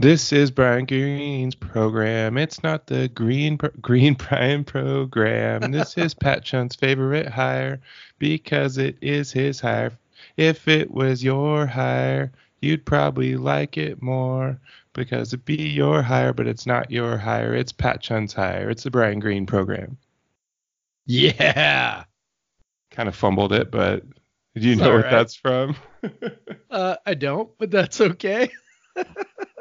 This is Brian Green's program. It's not the Green pro- Green Brian program. This is Pat Chun's favorite hire because it is his hire. If it was your hire, you'd probably like it more because it'd be your hire, but it's not your hire. It's Pat Chun's hire. It's the Brian Green program. Yeah. Kind of fumbled it, but do you It's know what right. that's from? Uh, I don't, but that's okay.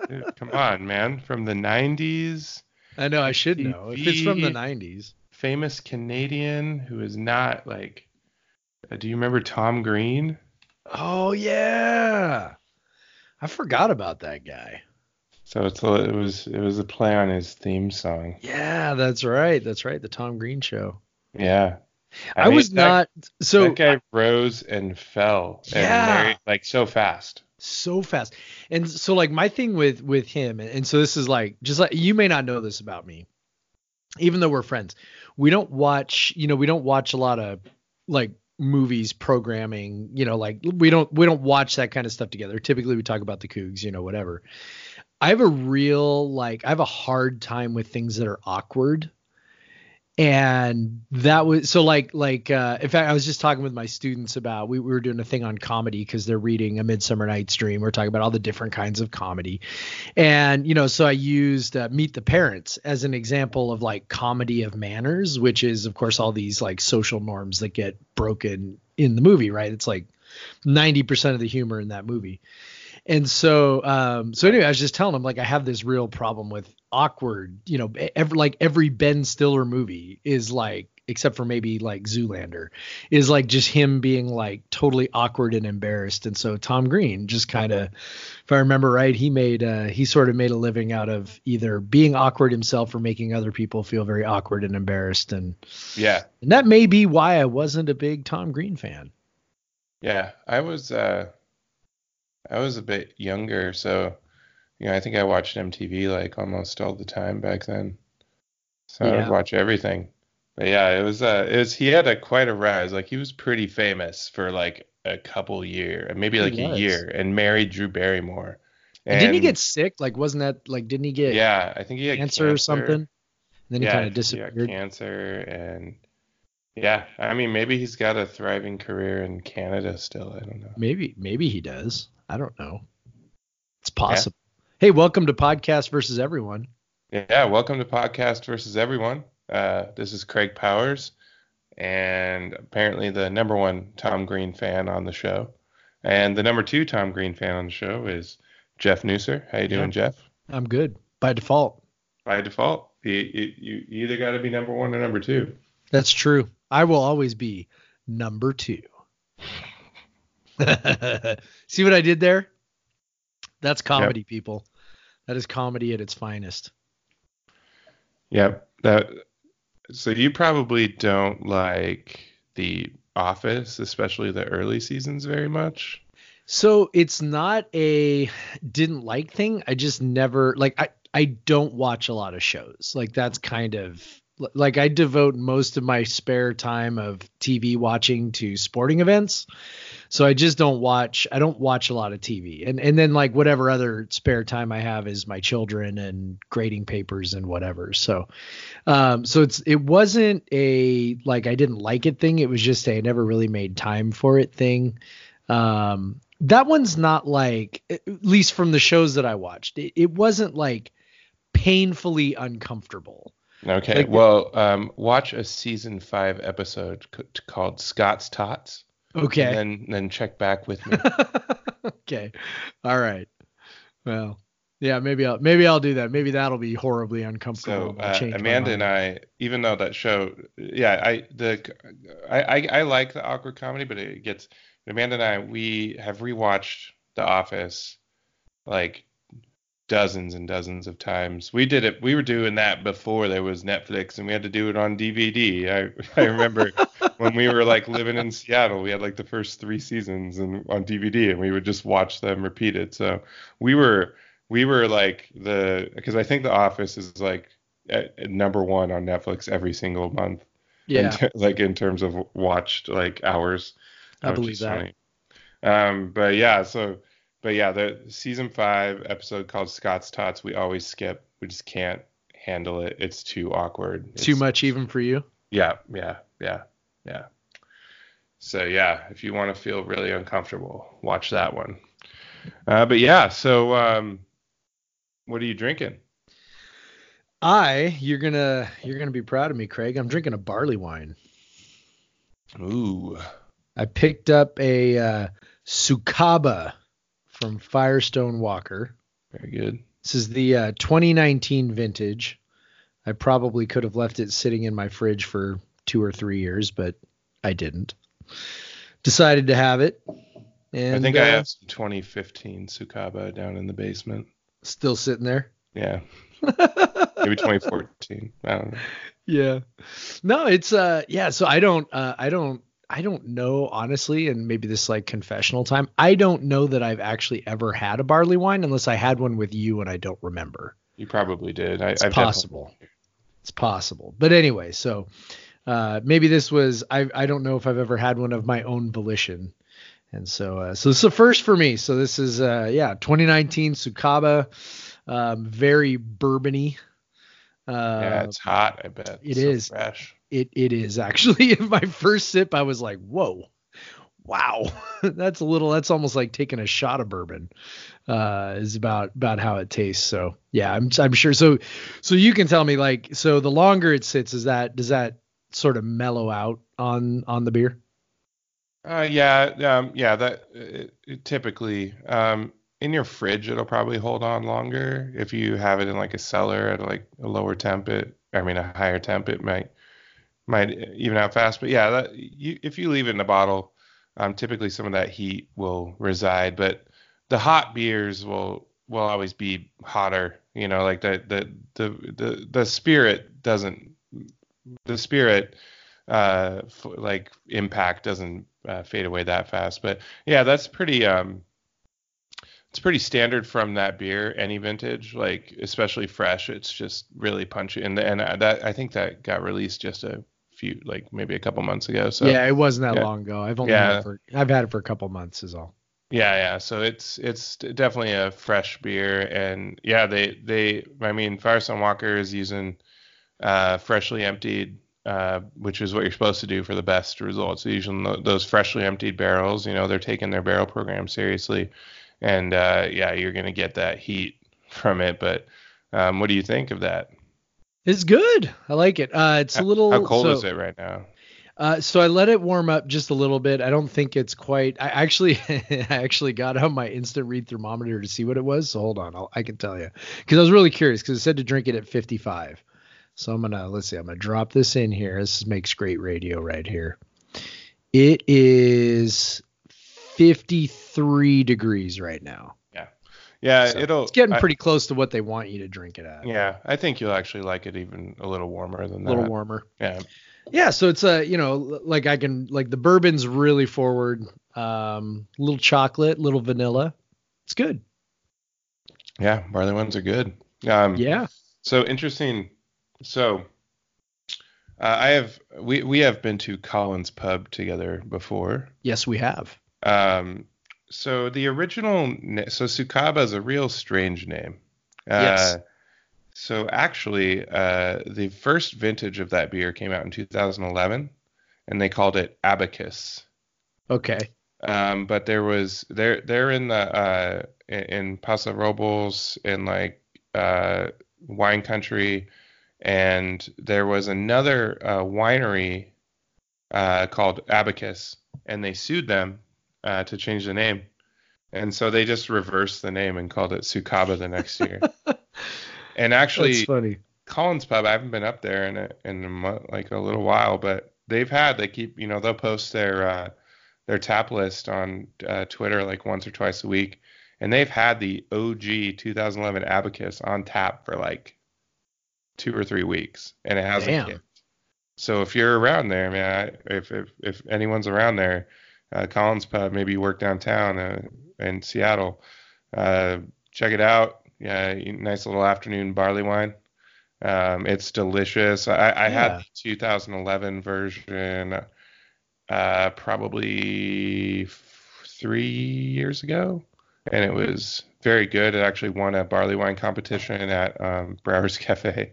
Dude, come on, man. From the 90s. I know I should know. If it's from the 90s. famous Canadian who is not like. Uh, do you remember Tom Green? Oh yeah. I forgot about that guy. So it's a, it was it was a play on his theme song. Yeah, that's right. That's right. The Tom Green show. Yeah. I, mean, was that- not so that guy rose and fell. And Yeah. married, like so fast. So fast. And so like my thing with with him and so this is like just like you may not know this about me. Even though we're friends, we don't watch, you know, we don't watch a lot of like movies programming, you know, like we don't we don't watch that kind of stuff together. Typically we talk about the Cougs, you know, whatever. I have a real like I have a hard time with things that are awkward. And that was so like like uh in fact I was just talking with my students about we, we were doing a thing on comedy because they're reading a Midsummer Night's Dream. We're talking about all the different kinds of comedy. And you know, so I used uh, Meet the Parents as an example of like comedy of manners, which is of course all these like social norms that get broken in the movie, right? It's like 90% of the humor in that movie. And so, um, so anyway, I was just telling him like I have this real problem with awkward, you know, every like every Ben Stiller movie is like, except for maybe like Zoolander, is like just him being like totally awkward and embarrassed. And so Tom Green just kind of, if I remember right, he made uh, he sort of made a living out of either being awkward himself or making other people feel very awkward and embarrassed. And Yeah. and that may be why I wasn't a big Tom Green fan. Yeah. I was uh I was a bit younger, so you know, I think I watched MTV like almost all the time back then. So I Yeah. would watch everything. But yeah, it was uh it was he had a quite a rise. Like he was pretty famous for like a couple year, maybe like a year, and married Drew Barrymore. And didn't he get sick? Like, wasn't that like, didn't he get Yeah, I think he had cancer, or something? And then he kind I of think he got disappeared. cancer and yeah, I mean maybe he's got a thriving career in Canada still. I don't know. Maybe, maybe he does. I don't know. It's possible. Hey, welcome to Podcast versus Everyone. Yeah, welcome to Podcast versus Everyone. Uh, this is Craig Powers, and apparently the number one Tom Green fan on the show, and the number two Tom Green fan on the show is Jeff Nusser. How you doing, Jeff? I'm good by default. By default, you, you, you either got to be number one or number two. That's true. I will always be number two. See what I did there? That's comedy, people. That is comedy at its finest. Yep. That. So you probably don't like The Office, especially the early seasons, very much. So it's not a didn't like thing. I just never like I I don't watch a lot of shows. Like that's kind of like I devote most of my spare time of TV watching to sporting events. So I just don't watch I don't watch a lot of TV. And and then like whatever other spare time I have is my children and grading papers and whatever. So um so it's it wasn't a like I didn't like it thing. It was just a I never really made time for it thing. Um that one's not like at least from the shows that I watched. It, it wasn't like painfully uncomfortable. Okay. Like- well, um, watch a season five episode c- called Scott's Tots. Okay. And then then check back with me. okay. All right. Well, yeah, maybe I'll maybe I'll do that. Maybe that'll be horribly uncomfortable. So uh, Amanda and. I, even though that show, yeah, I the I, I I like the awkward comedy, but it gets Amanda and I we have rewatched The Office like dozens and dozens of times. We did it. We were doing that before there was Netflix, and we had to do it on DVD. I I remember when we were like living in Seattle, we had like the first three seasons and on DVD, and we would just watch them repeated. So we were we were like the because I think The Office is like at, at number one on Netflix every single month. in yeah, ter- like in terms of watched like hours. I believe that. funny. Um, but yeah, so but yeah, the season five episode called Scott's Tots, we always skip. We just can't handle it. It's too awkward. Too much even for you. Yeah, yeah, yeah, yeah. So yeah, if you want to feel really uncomfortable, watch that one. Uh, but yeah, so um, what are you drinking? I, you're gonna you're gonna be proud of me, Craig. I'm drinking a barley wine. Ooh, I picked up a uh, Sucaba from Firestone Walker. very good. This is the uh, 2019 vintage. I probably could have left it sitting in my fridge for two or three years, but I didn't. Decided to have it. And I think I uh, have some 2015 Sucaba down in the basement. still sitting there. Yeah, maybe 2014. I don't know. yeah. No, it's uh yeah, so I don't uh I don't I don't know honestly, and maybe this is like confessional time. I don't know that I've actually ever had a barley wine unless I had one with you and I don't remember. You probably did. I, It's I've definitely- possible. It's possible. But anyway, so uh, maybe this was I I don't know if I've ever had one of my own volition. And so uh, so this is a first for me. So this is uh yeah, 2019 Sucaba um very bourbony. Uh yeah, it's hot. I bet. it so is. fresh. it it is actually in my first sip I was like, "Whoa. Wow. that's a little that's almost like taking a shot of bourbon." Uh is about about how it tastes. So, yeah, I'm I'm sure so so you can tell me like so the longer it sits is that does that sort of mellow out on on the beer? Uh, yeah, um, yeah. That it, it typically um, in your fridge, it'll probably hold on longer. If you have it in like a cellar at like a lower temp, it, I mean a higher temp, it might might even out fast. But yeah, that, you, if you leave it in a bottle, um, typically some of that heat will reside. But the hot beers will will always be hotter. You know, like the the the the, the spirit doesn't the spirit uh f- like impact doesn't uh, fade away that fast but yeah that's pretty um it's pretty standard from that beer any vintage like especially fresh it's just really punchy and and uh, that I think that got released just a few like maybe a couple months ago so yeah, it wasn't that yeah. long ago. I've only had Yeah. it for I've had it for a couple months is all. Yeah, yeah. So it's it's definitely a fresh beer, and yeah, they they I mean Firestone Walker is using uh, freshly emptied, uh, which is what you're supposed to do for the best results. Using those freshly emptied barrels. You know, they're taking their barrel program seriously, and uh, yeah, you're gonna get that heat from it. But um, what do you think of that? It's good. I like it. Uh it's a little How cold so- is it right now? Uh, so I let it warm up just a little bit. I don't think it's quite. I actually, I actually got out my instant read thermometer to see what it was. So hold on, I'll, I can tell you because I was really curious because it said to drink it at 55. So I'm gonna let's see. I'm gonna drop this in here. This makes great radio right here. It is 53 degrees right now. Yeah, So it'll. it's getting I- pretty close to what they want you to drink it at. yeah, I think you'll actually like it even a little warmer than that. a little warmer. Yeah. Yeah, so it's a you know like I can like the bourbon's really forward, um, little chocolate, little vanilla. It's good. Yeah, barley ones are good. Um, Yeah. So interesting. So uh, I have we we have been to Collins Pub together before. Yes, we have. Um, so the original so Sucaba is a real strange name. Uh, Yes. So actually, uh, the first vintage of that beer came out in 2011, and they called it Abacus. Okay. Um, but there was they're they're in the uh in, in Paso Robles in like uh wine country, and there was another uh, winery uh called Abacus, and they sued them uh to change the name, and so they just reversed the name and called it Sucaba the next year. and actually, That's funny. Collins Pub, I haven't been up there in a, in a month, like a little while, but they've had they keep you know they'll post their uh, their tap list on uh, Twitter like once or twice a week, and they've had the OG 2011 Abacus on tap for like two or three weeks, and it hasn't Damn. kicked. So if you're around there, man, I- if if if anyone's around there, uh, Collins Pub, maybe you work downtown uh, in Seattle, uh, check it out. Yeah, nice little afternoon barley wine. Um, it's delicious. I, I had the 2011 version, uh, probably f- three years ago, and it was very good. It actually won a barley wine competition at um, Brouwer's Cafe,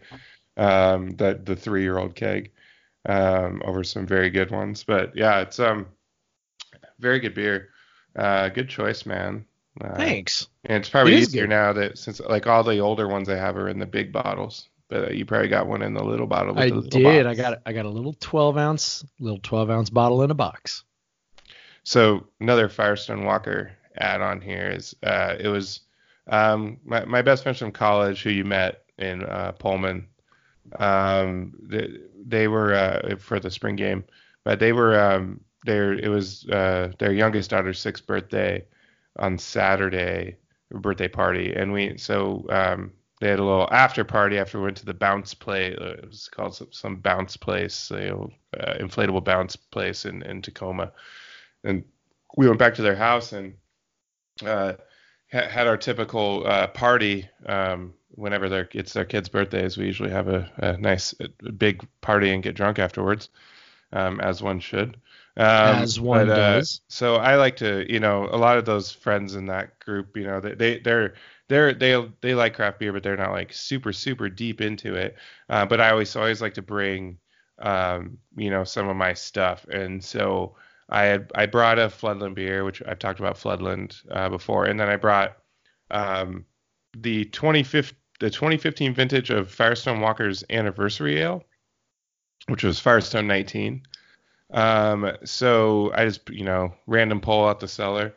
um, the the three year old keg, um, over some very good ones. But yeah, it's um very good beer. Uh, good choice, man. Uh, Thanks. And it's probably It easier good. now that since like all the older ones I have are in the big bottles, but uh, you probably got one in the little bottle. With I the little did. box. I got I got a little 12 ounce little 12 ounce bottle in a box. So another Firestone Walker add on here is uh, it was um, my my best friends from college who you met in uh, Pullman. Um, they, they were uh, for the spring game, but they were um, their it was uh, their youngest daughter's sixth birthday on Saturday birthday party, and we so um, they had a little after party after we went to the bounce play. Uh, it was called some, some bounce place, you know, uh, inflatable bounce place in, in Tacoma, and we went back to their house and uh, ha- had our typical uh, party. Um, whenever their it's their kids' birthdays, we usually have a, a nice a big party and get drunk afterwards, um, as one should. Um, As one but, uh, does. So I like to, you know, a lot of those friends in that group, you know, they, they they're they're they they like craft beer, but they're not like super super deep into it. Uh, but I always always like to bring, um, you know, some of my stuff, and so I had I brought a Floodland beer, which I've talked about Floodland uh, before, and then I brought um, the 2015 the 2015 vintage of Firestone Walker's Anniversary Ale, which was Firestone 19. Um, so I just you know random pull out the cellar.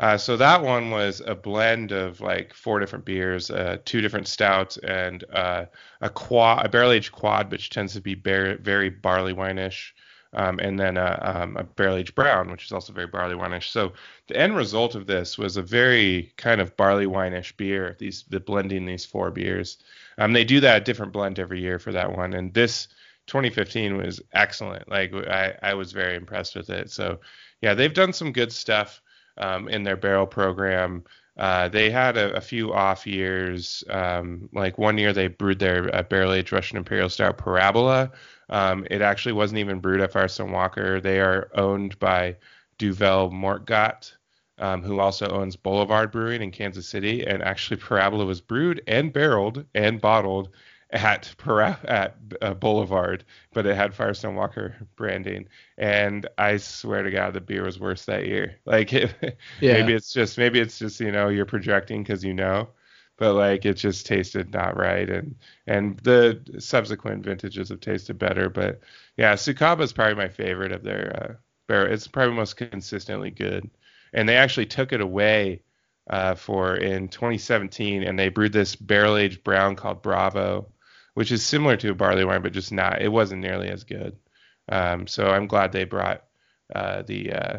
Uh, so that one was a blend of like four different beers, uh, two different stouts, and uh, a quad, a barrel aged quad, which tends to be bar- very barley wine-ish, um, and then a, um, a barrel aged brown, which is also very barley wine-ish. So the end result of this was a very kind of barley wine-ish beer. These the blending these four beers. Um, they do that different blend every year for that one, and this 2015 was excellent. Like I, I was very impressed with it. So yeah, they've done some good stuff um, in their barrel program. Uh, they had a, a few off years. Um, like one year they brewed their uh, barrel aged Russian Imperial Stout Parabola. Um, it actually wasn't even brewed at Firestone Walker. They are owned by Duvel Moortgat, um, who also owns Boulevard Brewing in Kansas City. And actually, Parabola was brewed and barreled and bottled at at uh, Boulevard, but it had Firestone Walker branding. And I swear to God, the beer was worse that year. Like it, Yeah. maybe it's just maybe it's just you know you're projecting because you know, but like it just tasted not right. And and the subsequent vintages have tasted better. But yeah, Sucaba is probably my favorite of their uh, barrel. It's probably most consistently good. And they actually took it away uh, for in 2017, and they brewed this barrel aged brown called Bravo, which is similar to a barley wine, but just not. It wasn't nearly as good. Um, so I'm glad they brought uh, the uh,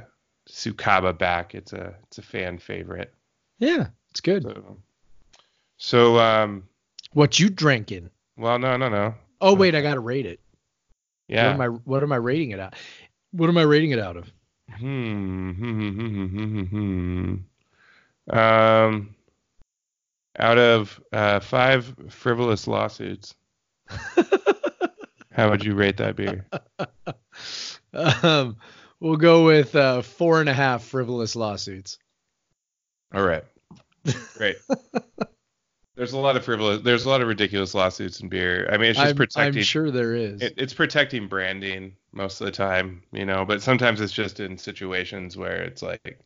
Sucaba back. It's a it's a fan favorite. Yeah, it's good. So, so um, What you drinking? well, no, no, no. Oh wait, I gotta rate it. Yeah. What am I what am I rating it at? What am I rating it out of? Hmm. hmm, hmm, hmm, hmm, hmm, hmm. Um, out of uh, five frivolous lawsuits, how would you rate that beer? um, we'll go with uh, four and a half frivolous lawsuits. All right. Great. There's a lot of frivolous. There's a lot of ridiculous lawsuits in beer. I mean, it's just I'm, protecting. I'm sure there is. it, it's protecting branding most of the time, you know. But sometimes it's just in situations where it's like,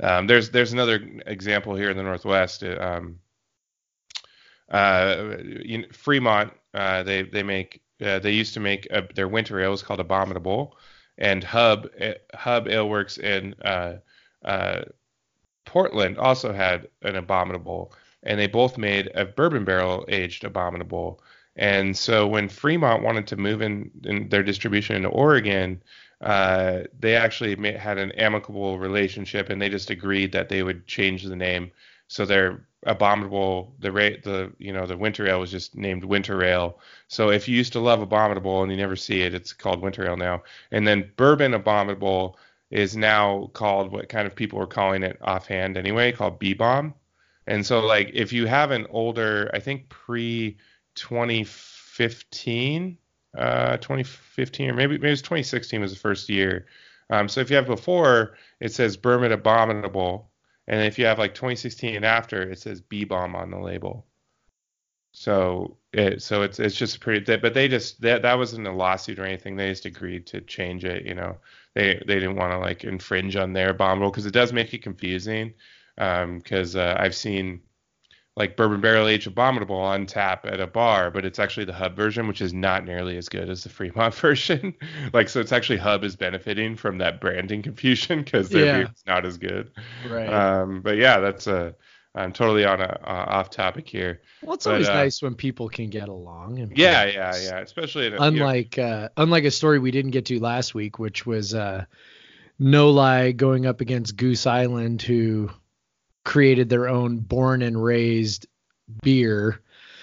um, there's there's another example here in the Northwest. uh, Um, uh, you know, Fremont, uh, they they make uh, they used to make a, their winter ale was called Abominable, and Hub uh, Hub Ale Works in uh, uh, Portland also had an Abominable, and they both made a bourbon barrel aged Abominable. And so when Fremont wanted to move in, in their distribution into Oregon, uh, they actually had an amicable relationship, and they just agreed that they would change the name. So they're abominable, the rate the you know the winter ale was just named winter ale. So if you used to love abominable and you never see it, it's called winter ale now. And then bourbon abominable is now called what kind of people were calling it offhand anyway, called B bomb. And so like if you have an older, I think pre 2015, uh, 2015 or maybe maybe it was 2016 was the first year. Um, so if you have before, it says Bourbon Abominable, and if you have like 2016 and after, it says B bomb on the label. So it so it's it's just pretty. But they just that that wasn't a lawsuit or anything. They just agreed to change it. You know, they they didn't want to like infringe on their bomb rule because it does make it confusing. Because um, uh, I've seen like bourbon barrel aged abominable on tap at a bar, but it's actually the hub version, which is not nearly as good as the Fremont version. like, so it's actually hub is benefiting from that branding confusion because their yeah. beer's not as good. Right. Um, but yeah, that's a. I'm totally on a uh, off topic here. Well, it's but, always uh, nice when people can get along. And yeah, yeah, yeah. Especially a, unlike you know, uh, unlike a story we didn't get to last week, which was uh, No-Li going up against Goose Island, who created their own born and raised beer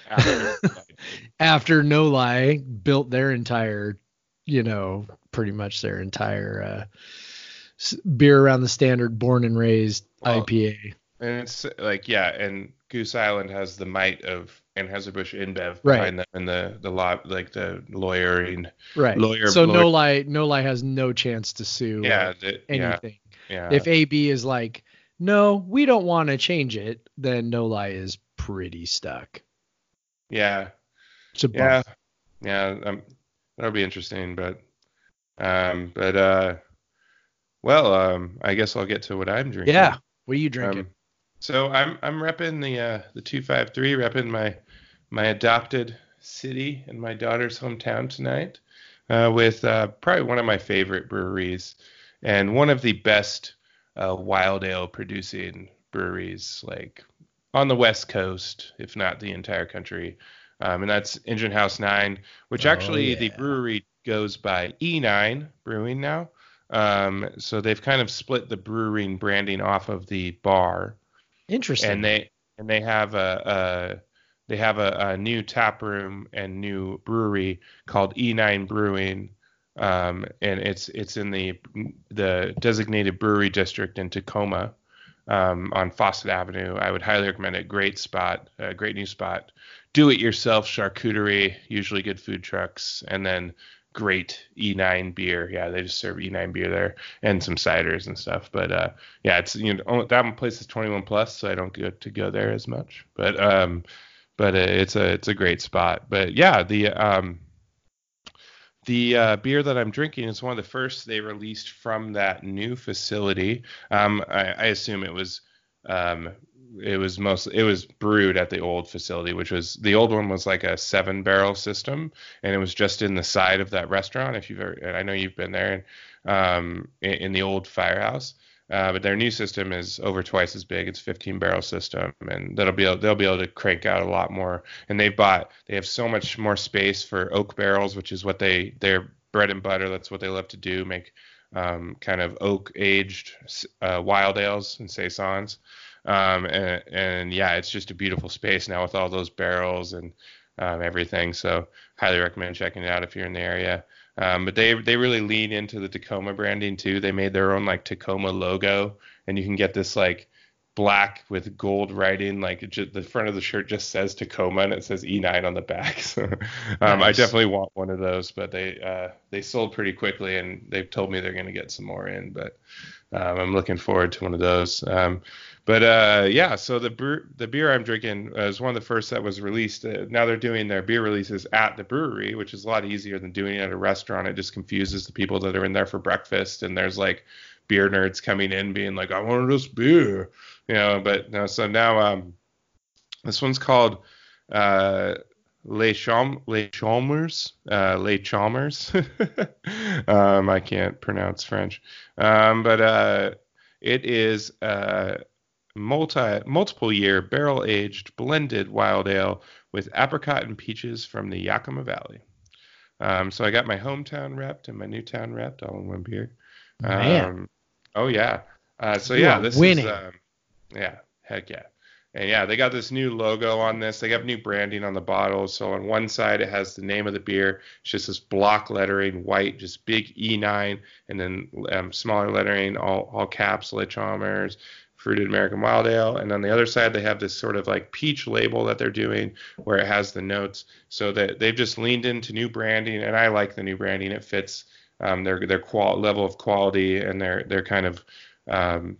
after, after No-Li built their entire, you know, pretty much their entire uh, beer around the standard born and raised well, IPA. And it's like yeah, and Goose Island has the might of Anheuser-Busch InBev right. behind them and the the law like the lawyering right lawyer. So lawyer. No Lie No-Li has no chance to sue yeah, the, anything. Yeah, yeah. If AB is like no, we don't want to change it, then No-Li is pretty stuck. Yeah. yeah. Yeah. Um, that'll be interesting, but, um, but, uh, well, um, I guess I'll get to what I'm drinking. Yeah. What are you drinking? Um, so I'm, I'm repping the, uh, the 253, repping my, my adopted city and my daughter's hometown tonight, uh, with, uh, probably one of my favorite breweries and one of the best, uh, wild ale producing breweries like on the west coast, if not the entire country. Um, and that's Engine House Nine, which oh, actually yeah. the brewery goes by E9 Brewing now. Um, so they've kind of split the brewing branding off of the bar. Interesting. And they and they have a, a they have a, a, new tap room and new brewery called E9 Brewing um, and it's it's in the the designated brewery district in Tacoma um, on Fawcett Avenue. I would highly recommend it. Great spot, a great new spot. Do it yourself charcuterie, usually good food trucks, and then great E9 beer. Yeah, they just serve E9 beer there and some ciders and stuff. But uh, yeah, it's you know that place is 21 plus, so I don't get to go there as much. But um, but uh, it's a it's a great spot. But yeah, the um the uh, beer that I'm drinking is one of the first they released from that new facility. Um, I, I, assume it was um, it was mostly it was brewed at the old facility, which was the old one was like a seven barrel system, and it was just in the side of that restaurant. If you've ever, I know you've been there, um, in, in the old firehouse. Uh, but their new system is over twice as big. It's 15 barrel system, and that'll be able, they'll be able to crank out a lot more. And they've bought they have so much more space for oak barrels, which is what they their bread and butter. That's what they love to do, make um, kind of oak aged uh, wild ales and saisons. Um, and, and yeah, it's just a beautiful space now with all those barrels and um, everything. So highly recommend checking it out if you're in the area. Um, but they they really lean into the Tacoma branding too. They made their own like Tacoma logo, and you can get this like black with gold writing. Like just, the front of the shirt just says Tacoma and it says E9 on the back. So um, nice. I definitely want one of those, but they uh, they sold pretty quickly, and they've told me they're going to get some more in. But um, I'm looking forward to one of those. Um, but uh, yeah, so the the beer I'm drinking is one of the first that was released. Uh, now they're doing their beer releases at the brewery, which is a lot easier than doing it at a restaurant. It just confuses the people that are in there for breakfast, and there's like beer nerds coming in being like, "I wanted this beer," you know. But no, so now um, this one's called uh, Les Cham Les Chalmers uh, Les Chalmers. um, I can't pronounce French, um, but uh, it is uh multi multiple year barrel aged blended wild ale with apricot and peaches from the Yakima Valley. Um, so I got my hometown repped and my new town repped all in one beer. Man. Um, oh yeah. Uh, so you yeah, this winning. is um, yeah, heck yeah. And yeah, they got this new logo on this. They got new branding on the bottle. So on one side it has the name of the beer. It's just this block lettering, white, just big E9, and then um, smaller lettering, all all caps, Les Chalmers fruited American Wild Ale. And on the other side, they have this sort of like peach label that they're doing where it has the notes. So that they've just leaned into new branding, and I like the new branding. It fits um, their their qual- level of quality and their their kind of um,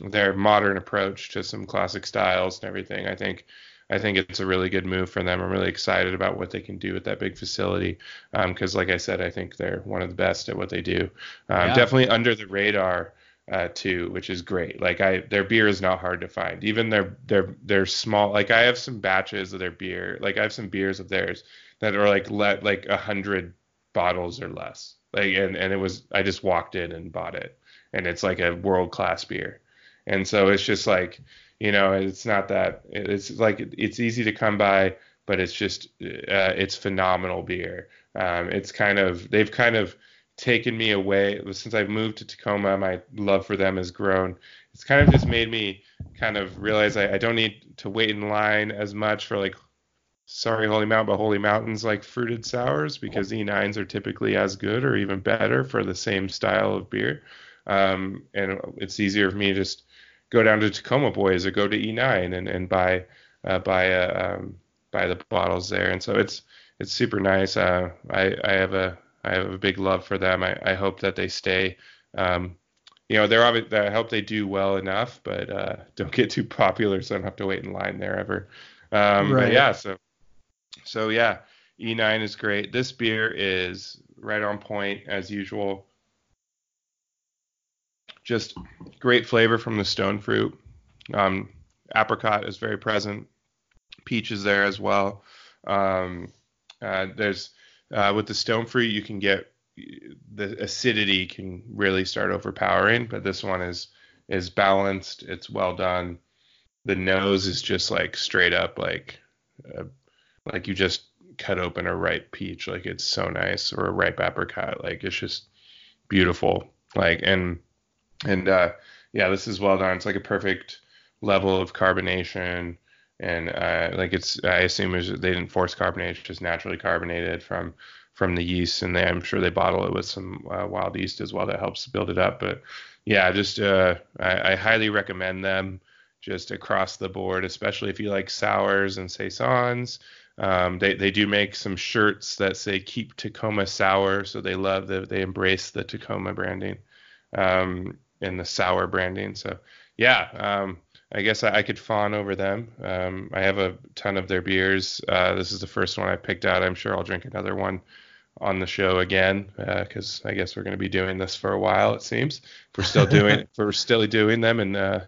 their modern approach to some classic styles and everything. I think I think it's a really good move for them. I'm really excited about what they can do with that big facility because, um, like I said, I think they're one of the best at what they do. Um, yeah. Definitely under the radar uh, too, which is great. Like I, their beer is not hard to find. Even their their their small. Like I have some batches of their beer. Like I have some beers of theirs that are like let like a hundred bottles or less. Like and and it was I just walked in and bought it, and it's like a world class beer. And so it's just like you know it's not that it's like it's easy to come by but it's just uh, it's phenomenal beer um, it's kind of they've kind of taken me away since I've moved to Tacoma. My love for them has grown. It's kind of just made me kind of realize I, I don't need to wait in line as much for like sorry Holy Mountain, but Holy Mountains like fruited sours because E9s are typically as good or even better for the same style of beer. Um, and it's easier for me to just go down to Tacoma Boys or go to E9 and, and buy uh, buy um, buy the bottles there. And so it's it's super nice. Uh, I I have a I have a big love for them. I, I hope that they stay. Um, you know, they're obviously, I hope they do well enough, but uh, don't get too popular, so I don't have to wait in line there ever. Um, right. But yeah, so so yeah, E9 is great. This beer is right on point as usual. Just great flavor from the stone fruit. Um, apricot is very present. Peach is there as well. Um, uh, there's uh, with the stone fruit, you can get the acidity can really start overpowering, but this one is is balanced. It's well done. The nose is just like straight up like uh, like you just cut open a ripe peach. Like it's so nice, or a ripe apricot. Like it's just beautiful. Like and and uh, yeah, this is well done. It's like a perfect level of carbonation and uh, like it's I assume they didn't force carbonate, it's just naturally carbonated from from the yeast, and they, I'm sure they bottle it with some uh, wild yeast as well that helps build it up. But yeah, just uh, I, I, highly recommend them just across the board, especially if you like sours and saisons. Um, they they do make some shirts that say "Keep Tacoma Sour," so they love that they embrace the Tacoma branding um, and the sour branding. So yeah. Um, I guess I, I, could fawn over them. Um, I have a ton of their beers. Uh, this is the first one I picked out. I'm sure I'll drink another one on the show again because uh, I guess we're going to be doing this for a while. It seems if we're still doing if we're still doing them and uh,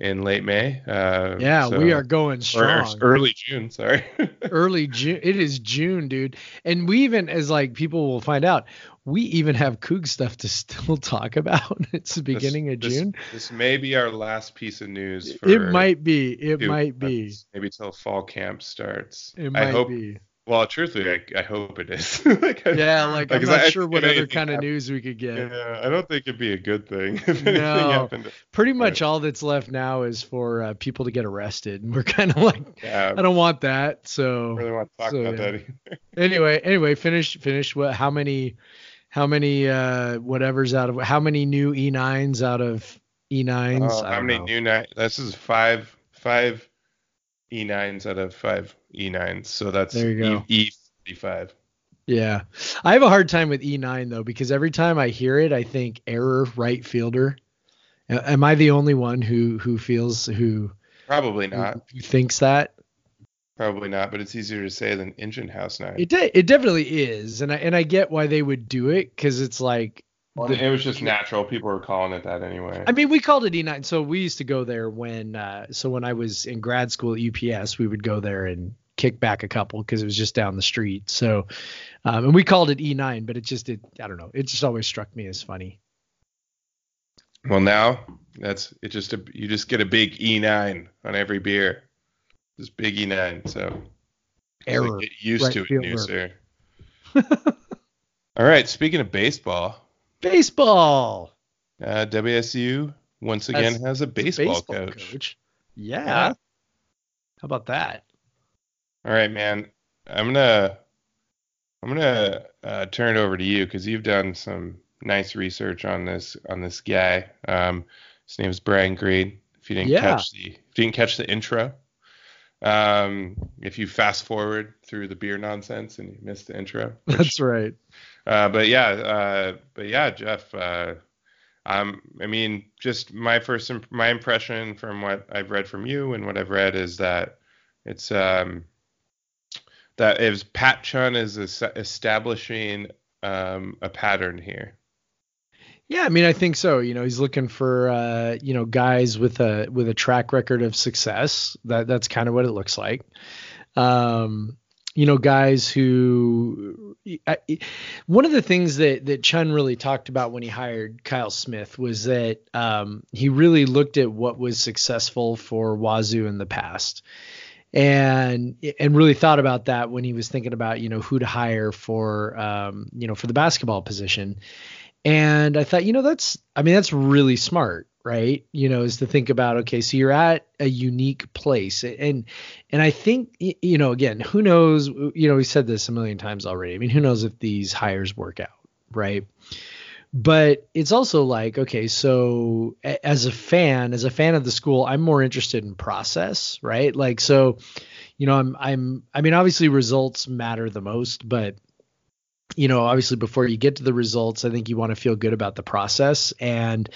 in late May. Uh, yeah, so, we are going strong. early June, sorry. early June. It is June, dude. And we even, as like people will find out, we even have Coug stuff to still talk about. it's the beginning this, of June. This, this, may be our last piece of news. it might be. It might be. Maybe till fall camp starts. It might I hope, be. Well, truthfully, I, I hope it is. like, yeah, like, like I'm not I, sure what other kind of news we could get. Yeah, I don't think it'd be a good thing if no, happened. Pretty much all that's left now is for uh, people to get arrested, and we're kind of like, yeah, I don't want that. So really want to talk so, about yeah. that either. anyway, anyway, finish finish what? How many? How many? Uh, whatever's out of how many new E9s out of E9s? Oh, how many know. new nine? This is five five E9s out of five E9s. So that's there you go. E, E55. Yeah. I have a hard time with E9 though because every time I hear it I think error right fielder. Am I the only one who who feels who Probably not. Who, who thinks that? Probably not, but it's easier to say than engine house nine. It de- it definitely is, and I and I get why they would do it because it's like it was just natural. People were calling it that anyway. I mean, we called it E9. So we used to go there when, uh, so when I was in grad school at UPS, we would go there and kick back a couple because it was just down the street. So, um, and we called it E9, but it just, it, I don't know, it just always struck me as funny. Well, now that's it. Just a, you just get a big E9 on every beer. This big E9. So error. Like get used right to it, Nusser. All right. Speaking of baseball, Baseball. Uh, WSU once again That's, has a baseball, baseball coach. coach. Yeah. yeah. How about that? All right, man. I'm gonna I'm gonna uh, turn it over to you because you've done some nice research on this on this guy. Um, his name is Brian Green. If you didn't yeah. catch the if you didn't catch the intro, um, if you fast forward through the beer nonsense and you missed the intro, that's right. Uh, but yeah, uh, but yeah, Jeff. Uh, Um, I mean, just my first imp- my impression from what I've read from you and what I've read is that it's um, that is Pat Chun is establishing um, a pattern here. Yeah, I mean, I think so. You know, he's looking for uh, you know guys with a with a track record of success. That that's kind of what it looks like. Um, you know, guys who I, one of the things that that Chun really talked about when he hired Kyle Smith was that um, he really looked at what was successful for Wazoo in the past. And and really thought about that when he was thinking about you know who to hire for um, you know for the basketball position. And i thought you know that's i mean that's really smart right? You know is to think about okay so you're at a unique place. And and i think you know again who knows you know we said this a million times already. I mean who knows if these hires work out right? But it's also like okay so as a fan as a fan of the school i'm more interested in process right? Like so you know i'm i'm i mean obviously results matter the most but you know obviously before you get to the results i think you want to feel good about the process and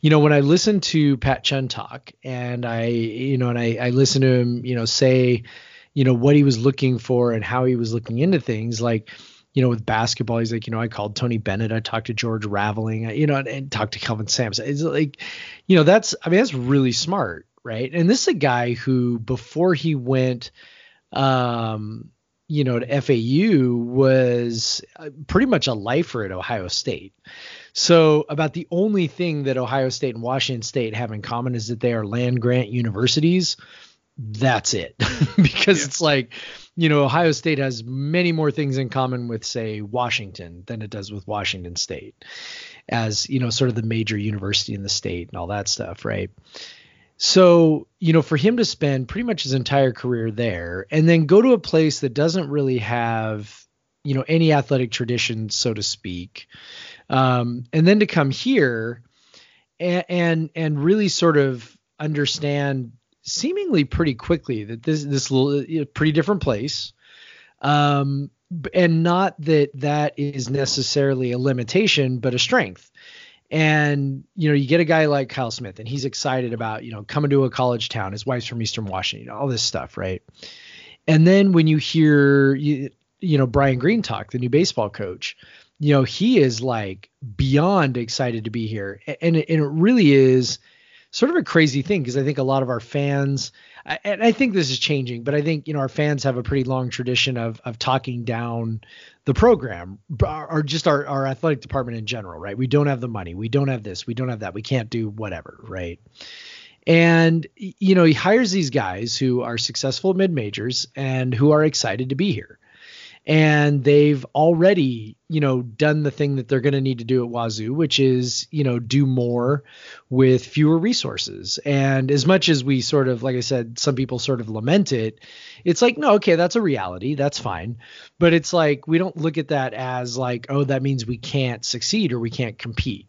you know when i listen to pat Chun talk and i you know and i i listen to him you know say you know what he was looking for and how he was looking into things like you know, with basketball, he's like, you know, I called Tony Bennett, I talked to George Raveling, you know, and, and talked to Kelvin Sampson. It's like, you know, that's, I mean, that's really smart, right? And this is a guy who, before he went, um, you know, to FAU was uh, pretty much a lifer at Ohio State. So about the only thing that Ohio State and Washington State have in common is that they are land grant universities. That's it. because yeah. it's like you know, Ohio State has many more things in common with, say, Washington than it does with Washington State, as you know, sort of the major university in the state and all that stuff, right? So, you know, for him to spend pretty much his entire career there and then go to a place that doesn't really have, you know, any athletic tradition, so to speak, um, and then to come here and, and and really sort of understand seemingly pretty quickly that this this little you know, pretty different place um and not that that is necessarily a limitation but a strength and you know you get a guy like Kyle Smith and he's excited about you know coming to a college town. His wife's from Eastern Washington all this stuff right? And then when you hear you, you know Brian Green talk the new baseball coach you know he is like beyond excited to be here. And and it really is sort of a crazy thing because I think a lot of our fans, and I think this is changing, but I think you know our fans have a pretty long tradition of of talking down the program or just our our athletic department in general, right? We don't have the money, we don't have this, we don't have that, we can't do whatever, right? And you know he hires these guys who are successful mid majors and who are excited to be here and they've already you know done the thing that they're going to need to do at wazoo which is you know do more with fewer resources. And as much as we sort of like i said some people sort of lament it it's like no okay that's a reality. That's fine. But it's like we don't look at that as like oh that means we can't succeed or we can't compete.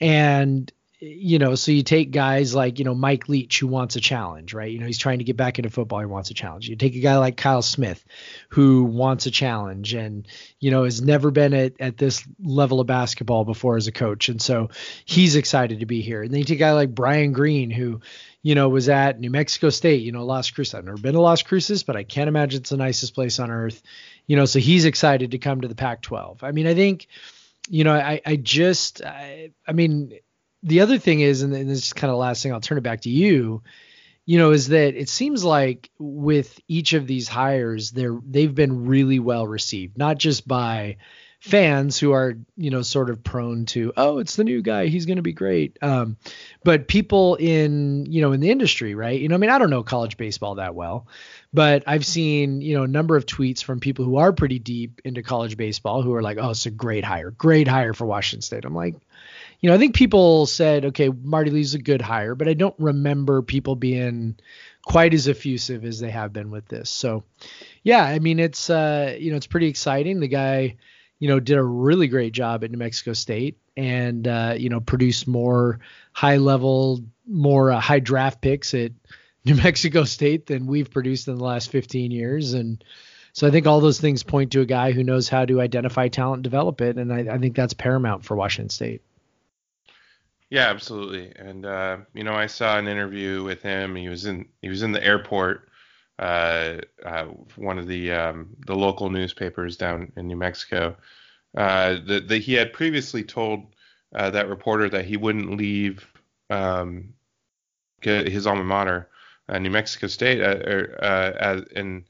And you know, so you take guys like, you know, Mike Leach who wants a challenge, right? You know, he's trying to get back into football, he wants a challenge. You take a guy like Kyle Smith who wants a challenge and, you know, has never been at, at this level of basketball before as a coach. And so he's excited to be here. And then you take a guy like Brian Green who, you know, was at New Mexico State, you know, Las Cruces. I've never been to Las Cruces, but I can't imagine it's the nicest place on earth. You know, so he's excited to come to the Pac 12. I mean, I think, you know, I, I just, I, I mean, the other thing is, and this is kind of the last thing, I'll turn it back to you. You know, is that it seems like with each of these hires, they're they've been really well received, not just by fans who are you know sort of prone to oh it's the new guy he's going to be great um, but people in you know in the industry right you know i mean i don't know college baseball that well but i've seen you know a number of tweets from people who are pretty deep into college baseball who are like oh it's a great hire great hire for washington state i'm like you know, I think people said, okay, Marty Lee's a good hire, but I don't remember people being quite as effusive as they have been with this. So, yeah, I mean, it's uh, you know, it's pretty exciting. The guy, you know, did a really great job at New Mexico State and uh, you know, produced more high level, more uh, high draft picks at New Mexico State than we've produced in the last 15 years and so I think all those things point to a guy who knows how to identify talent develop it, and I, I think that's paramount for Washington State. Yeah, absolutely. And uh, you know, I saw an interview with him. He was in he was in the airport. Uh, uh, one of the um, the local newspapers down in New Mexico. Uh, that he had previously told uh, that reporter that he wouldn't leave um, his alma mater, uh, New Mexico State, er, uh, in,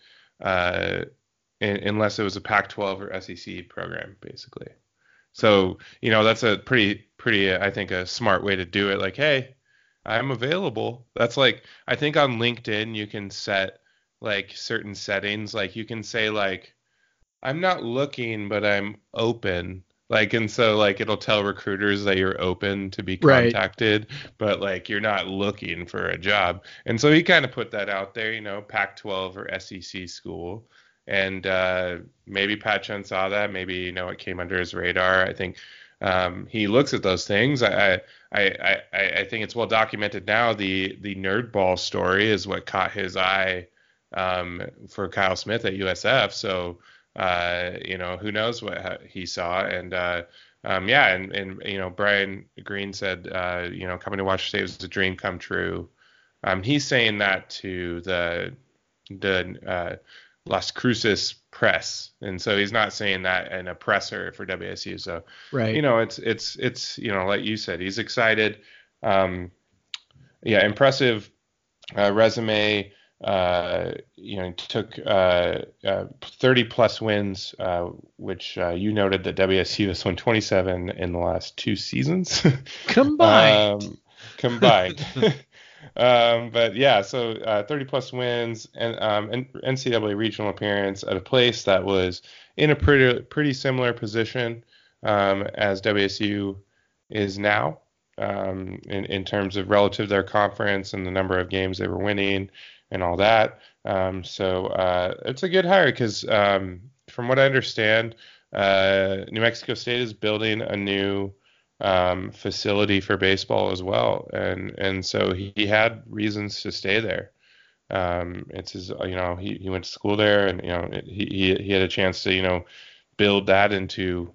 in, unless it was a Pac-12 or SEC program, basically. So you know that's a pretty pretty I think a smart way to do it. Like, hey, I'm available. That's like I think on LinkedIn you can set like certain settings. Like you can say like I'm not looking, but I'm open. Like and so like it'll tell recruiters that you're open to be contacted, right. but like you're not looking for a job. And so he kind of put that out there, you know, Pac-12 or SEC school and uh, maybe Pat Chun saw that. Maybe you know it came under his radar. I think um, he looks at those things. I, I I I think it's well documented now. The the nerd ball story is what caught his eye um, for Kyle Smith at USF. So uh, you know who knows what he saw and. Uh, um, yeah, and, and you know Brian Green said uh, you know coming to Washington State was a dream come true. Um, he's saying that to the the uh, Las Cruces press, and so he's not saying that an oppressor for WSU. So, right, you know, it's it's it's you know, like you said, he's excited. Um, yeah, impressive uh, resume. Uh, you know, took uh, uh, 30 plus wins, uh, which uh, you noted that WSU has won 27 in the last two seasons combined. um, combined. Um, but yeah, so uh, 30 plus wins and um, NCAA regional appearance at a place that was in a pretty pretty similar position um, as WSU is now um, in in terms of relative to their conference and the number of games they were winning and all that. Um, so uh, it's a good hire because um, from what I understand, uh, New Mexico State is building a new um, facility for baseball as well, and and so he, he had reasons to stay there. Um, it's his, you know, he, he went to school there, and you know, he, he he had a chance to you know build that into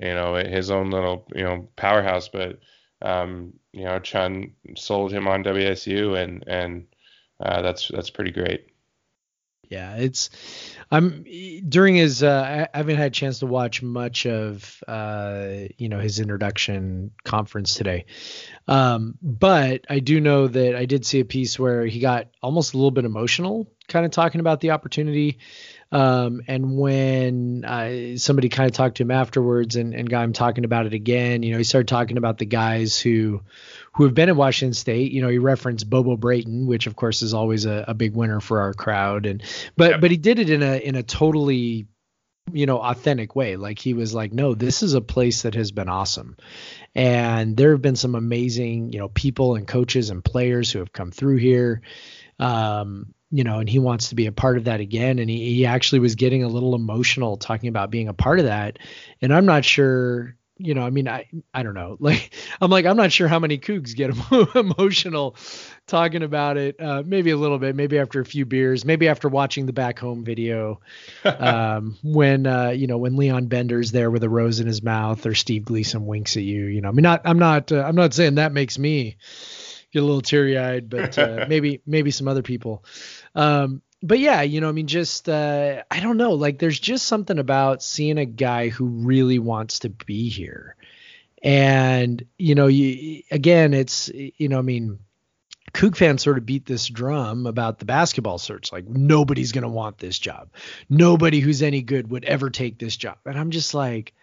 you know his own little you know powerhouse. But um, you know, Chun sold him on WSU, and and uh, that's that's pretty great. Yeah, it's I'm during his. Uh, I haven't had a chance to watch much of uh, you know his introduction conference today, um, but I do know that I did see a piece where he got almost a little bit emotional, kind of talking about the opportunity. Um, and when uh, somebody kind of talked to him afterwards and, and got him talking about it again, you know, he started talking about the guys who who have been at Washington State. You know, he referenced Bobo Brayton, which of course is always a, a big winner for our crowd, and but yep. but he did it in a in a totally you know authentic way like he was like no this is a place that has been awesome and there have been some amazing you know people and coaches and players who have come through here um you know, and he wants to be a part of that again. And he, he actually was getting a little emotional talking about being a part of that. And I'm not sure, you know, I mean, I, I don't know. Like, I'm like, I'm not sure how many Cougs get emotional talking about it. Uh, maybe a little bit, maybe after a few beers, maybe after watching the back home video. um, when, uh, you know, when Leon Bender's there with a rose in his mouth or Steve Gleason winks at you, you know, I mean, not, I'm not, uh, I'm not saying that makes me get a little teary eyed, but uh, maybe, maybe some other people. Um, but yeah, you know, I mean, just uh, I don't know, like there's just something about seeing a guy who really wants to be here, and you know, you again, it's you know, I mean, Coug fans sort of beat this drum about the basketball search, like nobody's gonna want this job, nobody who's any good would ever take this job, and I'm just like,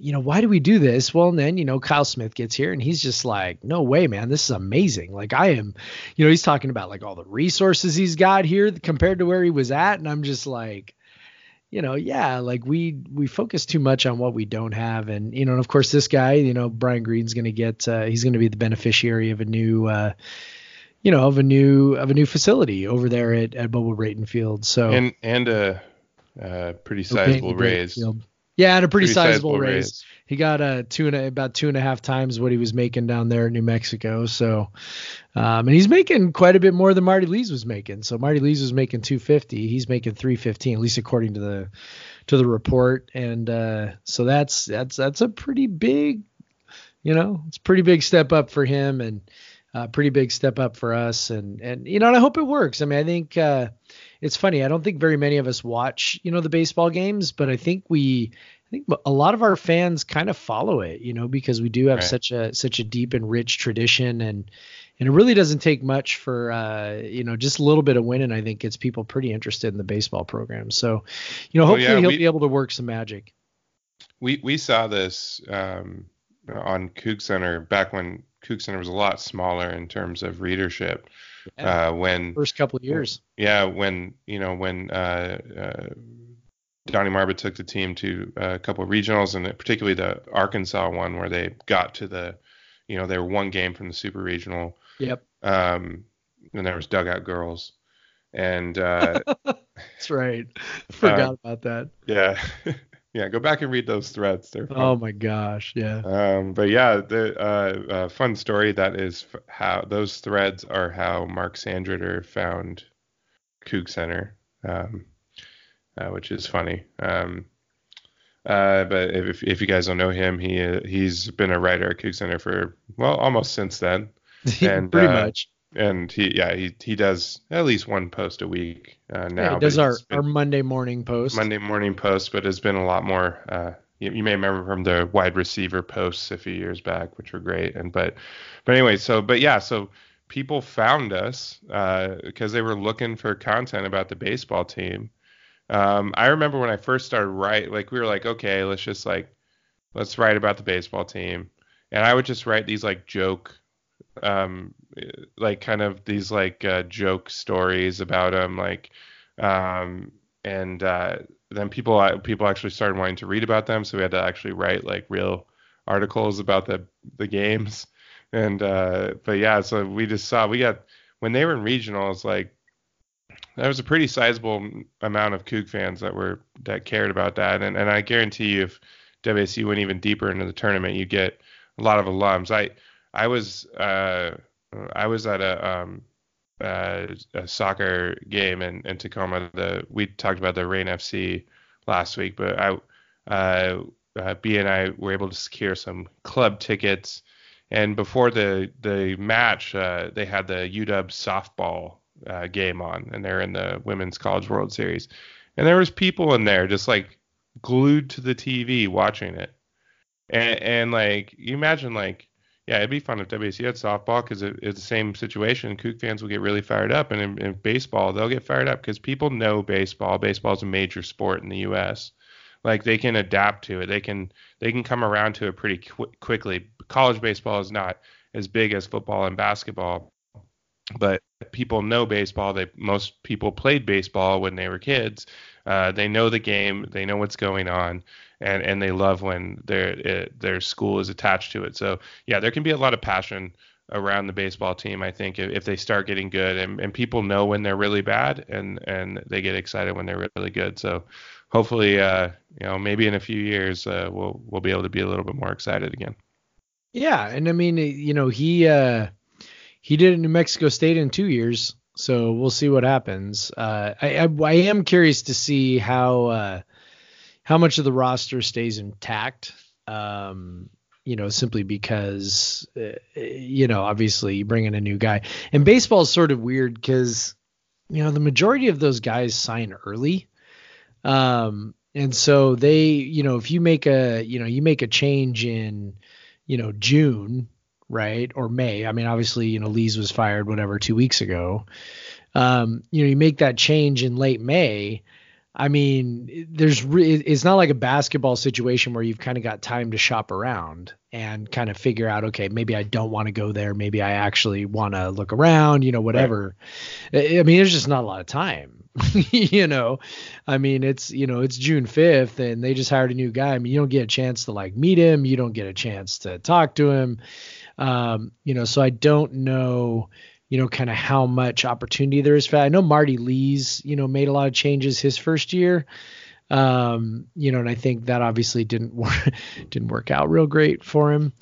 you know, why do we do this? Well, and then, you know, Kyle Smith gets here and he's just like, no way, man, this is amazing. Like, I am, you know, he's talking about like all the resources he's got here compared to where he was at. And I'm just like, you know, yeah, like we we focus too much on what we don't have, and you know, and of course, this guy, you know, Brian Green's going to get, uh, he's going to be the beneficiary of a new, uh, you know, of a new of a new facility over there at at Bobo Brayton Field. So and and a, a pretty sizable raise. Field. Yeah, and a pretty, pretty sizable, sizable raise. raise. He got a two and a, about two and a half times what he was making down there in New Mexico. So, um, and he's making quite a bit more than Marty Lees was making. So Marty Lees was making 250. He's making 315, at least according to the to the report. And uh, so that's that's that's a pretty big You know, it's pretty big step up for him and a pretty big step up for us. And and you know, and I hope it works. I mean, I think uh, it's funny. I don't think very many of us watch you know the baseball games, but I think we I think a lot of our fans kind of follow it, you know, because we do have right. such a such a deep and rich tradition, and and it really doesn't take much for uh, you know just a little bit of winning. I think gets people pretty interested in the baseball program. So, you know, hopefully oh, yeah, he'll we, be able to work some magic. We we saw this um, on Coug Center back when Coug Center was a lot smaller in terms of readership. Yeah, uh, when first couple of years. Yeah, when you know when uh, uh Donnie Marbut took the team to a couple of regionals, and particularly the Arkansas one where they got to the, you know, they were one game from the super regional. Yep. Um, and there was dugout girls, and uh, that's right. Forgot uh, about that. Yeah. yeah, go back and read those threads. They're fun. oh my gosh, yeah. Um, but yeah, the uh, uh, fun story that is how those threads are how Mark Sandritter found Coug Center. Um, uh, which is funny. Um, uh, but if, if you guys don't know him, he uh, he's been a writer at Coug Center for well almost since then. And, Pretty uh, much. And he yeah he he does at least one post a week uh, now. Yeah, he does our, our Monday morning post. Monday morning post, but has been a lot more. Uh, you, you, may remember from the wide receiver posts a few years back, which were great. And but but anyway, so but yeah, so people found us because they were looking for content about the baseball team um, I remember when I first started write, like we were like, okay, let's just like let's write about the baseball team, and I would just write these like joke, um, like kind of these like uh, joke stories about them, like, um, and uh, then people uh, people actually started wanting to read about them, so we had to actually write like real articles about the the games, and uh, but yeah, so we just saw we got when they were in regionals, like that was a pretty sizable amount of Coug fans that were that cared about that, and and I guarantee you, if WSU went even deeper into the tournament, you get a lot of alums. I I was uh, I was at a um, uh, a soccer game in, in Tacoma. The we talked about the Reign FC last week, but I uh, uh, B and I were able to secure some club tickets. And before the the match, uh, they had the UW softball uh, game on, and they're in the Women's College World Series, and there was people in there just like glued to the TV watching it, and, and like you imagine like yeah, it'd be fun if WSU had softball because it, it's the same situation. Coug fans will get really fired up, and in, in baseball they'll get fired up because people know baseball. Baseball is a major sport in the U.S. Like they can adapt to it. They can they can come around to it pretty qu- quickly. College baseball is not as big as football and basketball, but people know baseball. They most people played baseball when they were kids. Uh, they know the game. They know what's going on, and and they love when their it, their school is attached to it. So yeah, there can be a lot of passion around the baseball team. I think if, if they start getting good, and, and people know when they're really bad, and and they get excited when they're really good. So hopefully, uh, you know, maybe in a few years, uh, we'll we'll be able to be a little bit more excited again. Yeah, and I mean, you know, he. Uh he did in New Mexico State in two years, so we'll see what happens. Uh, I, I, I am curious to see how uh, how much of the roster stays intact. Um, you know, simply because uh, you know, obviously you bring in a new guy, and baseball is sort of weird because you know the majority of those guys sign early. Um, and so they, you know, if you make a, you know, you make a change in, you know, June, right? Or May. I mean, obviously, you know, Lees was fired whatever two weeks ago. Um, you know, you make that change in late May. I mean, there's re- it's not like a basketball situation where you've kind of got time to shop around and kind of figure out, okay, maybe I don't want to go there, maybe I actually want to look around, you know, whatever. Right. I mean, there's just not a lot of time, you know. I mean, it's you know, it's June 5th and they just hired a new guy. I mean, you don't get a chance to like meet him, you don't get a chance to talk to him um, you know, so I don't know, you know, kind of how much opportunity there is for that. I know Marty Lees, you know, made a lot of changes his first year. Um, you know, and I think that obviously didn't work didn't work out real great for him.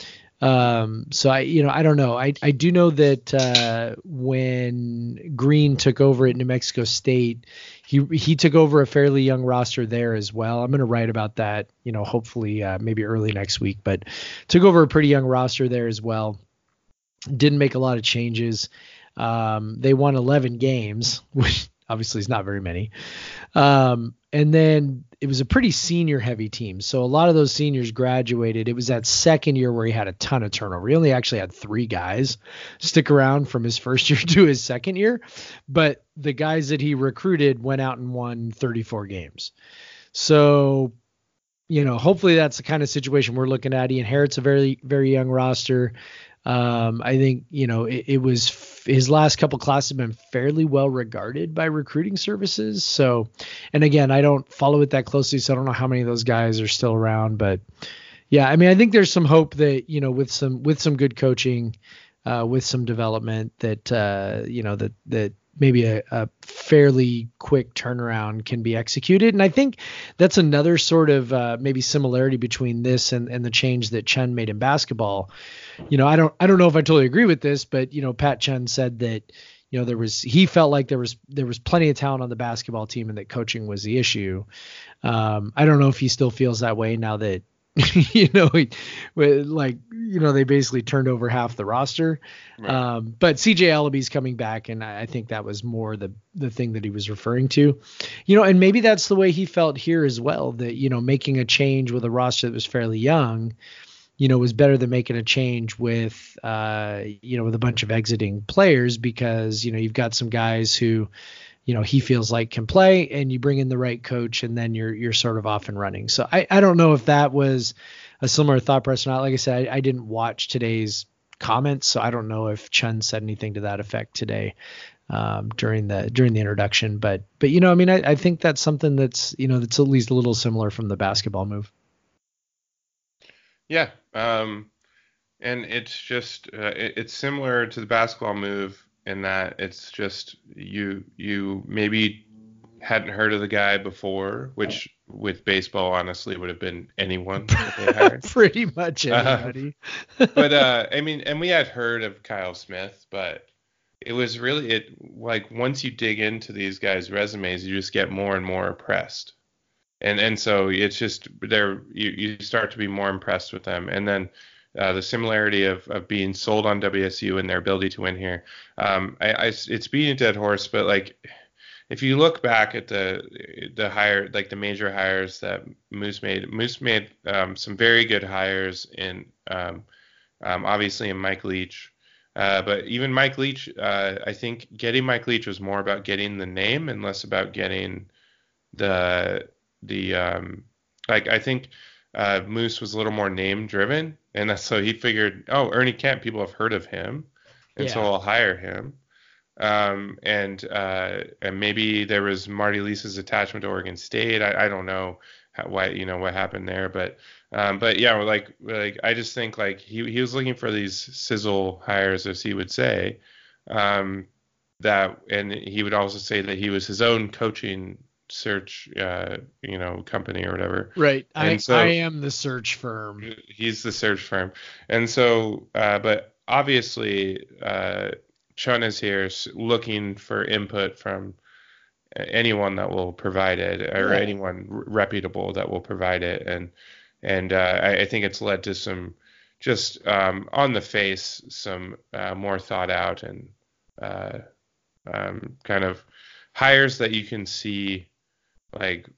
Um, so I, you know, I don't know. I, I do know that uh, when Green took over at New Mexico State, he he took over a fairly young roster there as well. I'm going to write about that, you know, hopefully uh, maybe early next week. But took over a pretty young roster there as well. Didn't make a lot of changes. Um, they won 11 games, which obviously is not very many. Um, and then it was a pretty senior heavy team. So a lot of those seniors graduated. It was that second year where he had a ton of turnover. He only actually had three guys stick around from his first year to his second year, but the guys that he recruited went out and won 34 games. So, you know, hopefully that's the kind of situation we're looking at. He inherits a very, very young roster. Um, I think you know it, it was f- his last couple classes have been fairly well regarded by recruiting services. So, and again, I don't follow it that closely, so I don't know how many of those guys are still around. But yeah, I mean, I think there's some hope that you know with some with some good coaching, uh, with some development, that uh, you know that that maybe a, a, fairly quick turnaround can be executed. And I think that's another sort of uh, maybe similarity between this and, and the change that Chun made in basketball. You know, I don't I don't know if I totally agree with this, but you know, Pat Chun said that you know there was he felt like there was there was plenty of talent on the basketball team and that coaching was the issue. Um, I don't know if he still feels that way now that you know, like you know, they basically turned over half the roster. Right. Um, but CJ Elleby coming back, and I think that was more the the thing that he was referring to. You know, and maybe that's the way he felt here as well. That you know, making a change with a roster that was fairly young, you know, was better than making a change with uh, you know, with a bunch of exiting players because you know you've got some guys who you know he feels like can play and you bring in the right coach and then you're you're sort of off and running. So i i don't know if that was a similar thought process or not. Like i said I, I didn't watch today's comments so i don't know if chun said anything to that effect today um, during the during the introduction. But but you know i mean I, I think that's something that's you know that's at least a little similar from the basketball move. Yeah um and it's just uh, it, it's similar to the basketball move in that it's just you you maybe hadn't heard of the guy before, which with baseball honestly would have been anyone. Pretty much uh, anybody. Uh, but uh, I mean, and we had heard of Kyle Smith, but it was really it like once you dig into these guys' resumes, you just get more and more impressed. And and so it's just there you, you start to be more impressed with them. And then uh, the similarity of, of being sold on WSU and their ability to win here. Um, I, I, it's beating a dead horse, but like if you look back at the the hire like the major hires that Moose made, Moose made um, some very good hires in um, um, obviously in Mike Leach. Uh, but even Mike Leach, uh, I think getting Mike Leach was more about getting the name and less about getting the the um, like I think uh, Moose was a little more name driven, and so he figured, oh, Ernie Kent, people have heard of him, and yeah. so I'll hire him. Um, and uh, and maybe there was Marty Lees's attachment to Oregon State. I, I don't know how, why you know what happened there, but um, but yeah, like like I just think like he he was looking for these sizzle hires, as he would say. Um, that and he would also say that he was his own coaching search uh, you know company or whatever. Right. I, so, I am the search firm. He's the search firm. And so uh, but obviously uh, chun is here looking for input from anyone that will provide it or yeah. anyone reputable that will provide it. And and uh, I, I, think it's led to some just um, on the face some uh, more thought out and uh, um, kind of hires that you can see like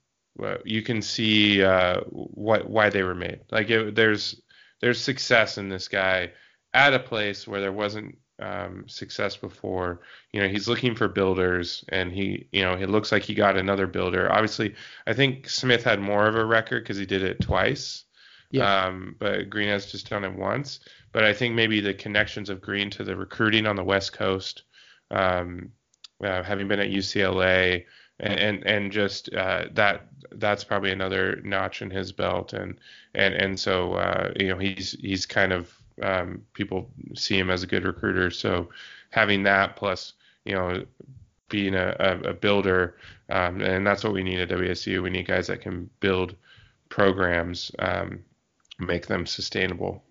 you can see uh, what why they were made. Like it, there's there's success in this guy at a place where there wasn't um, success before. You know, he's looking for builders, and he, you know, it looks like he got another builder. Obviously, I think Smith had more of a record because he did it twice. Yeah. Um, but Green has just done it once. But I think maybe the connections of Green to the recruiting on the West Coast, um, uh, having been at UCLA, and and, and just uh, that that's probably another notch in his belt, and and and so uh, you know he's he's kind of um, people see him as a good recruiter, so having that plus you know being a, a, a builder, um, and that's what we need at WSU. We need guys that can build programs, um, make them sustainable.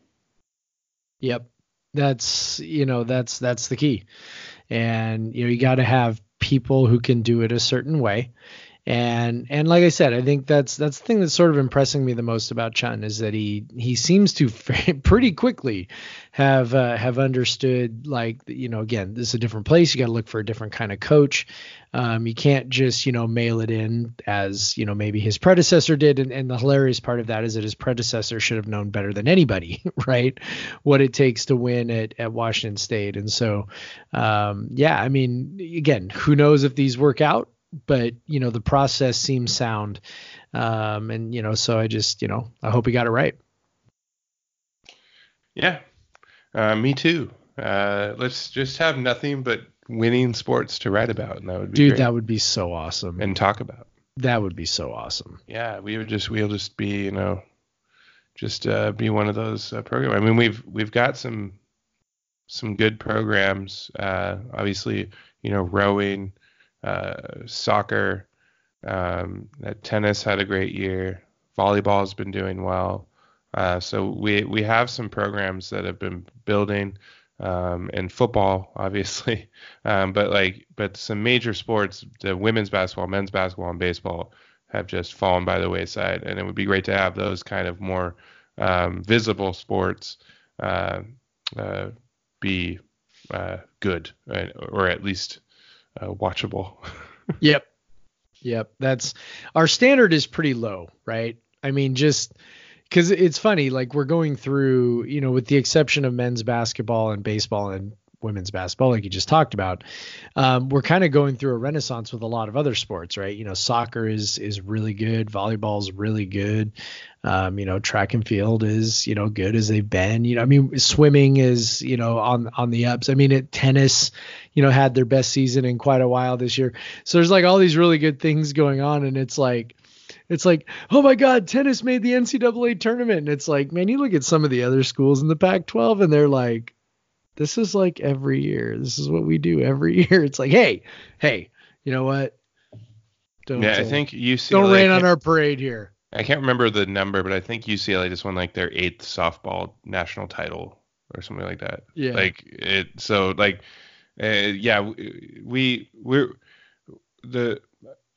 Yep. That's you know that's that's the key, and you know you got to have people who can do it a certain way, and and like I said, I think that's that's the thing that's sort of impressing me the most about Chun is that he he seems to pretty quickly have uh, have understood like you know again this is a different place you got to look for a different kind of coach. Um, you can't just you know mail it in as you know maybe his predecessor did, and, and the hilarious part of that is that his predecessor should have known better than anybody, right? What it takes to win at at Washington State, and so um, yeah, I mean again, who knows if these work out? But you know the process seems sound. Um, and you know so i just you know i hope he got it right. Yeah. Uh, me too. Uh, let's just have nothing but winning sports to write about and that would be dude great. that would be so awesome. And talk about. That would be so awesome. Yeah we would just we'll just be you know just uh, be one of those uh, programs i mean we've we've got some some good programs uh, obviously you know rowing soccer, um, tennis had a great year. Volleyball has been doing well. Uh, so we we have some programs that have been building, um, and football obviously, um, but like but some major sports, the women's basketball, men's basketball, and baseball have just fallen by the wayside, and it would be great to have those kind of more um, visible sports uh, uh, be uh, good, or at least uh, watchable. yep. Yep. That's our standard is pretty low, right? I mean, just because it's funny, like we're going through, you know, with the exception of men's basketball and baseball and women's basketball, like you just talked about, um, we're kind of going through a renaissance with a lot of other sports, right? You know, soccer is is really good, volleyball is really good. Um, you know, track and field is you know good as they've been. You know, I mean, swimming is you know on on the ups. I mean, it, tennis, you know, had their best season in quite a while this year. So there's like all these really good things going on, and it's like it's like, oh my God, tennis made the NCAA tournament. And it's like, man, you look at some of the other schools in the Pac 12 and they're like, this is like every year. This is what we do every year. It's like, hey, hey, you know what? Don't, yeah, I think UCLA. Don't rain on our parade here. I can't remember the number, but I think UCLA just won like their eighth softball national title or something like that. Yeah. Like it. So like, uh, yeah, we we're the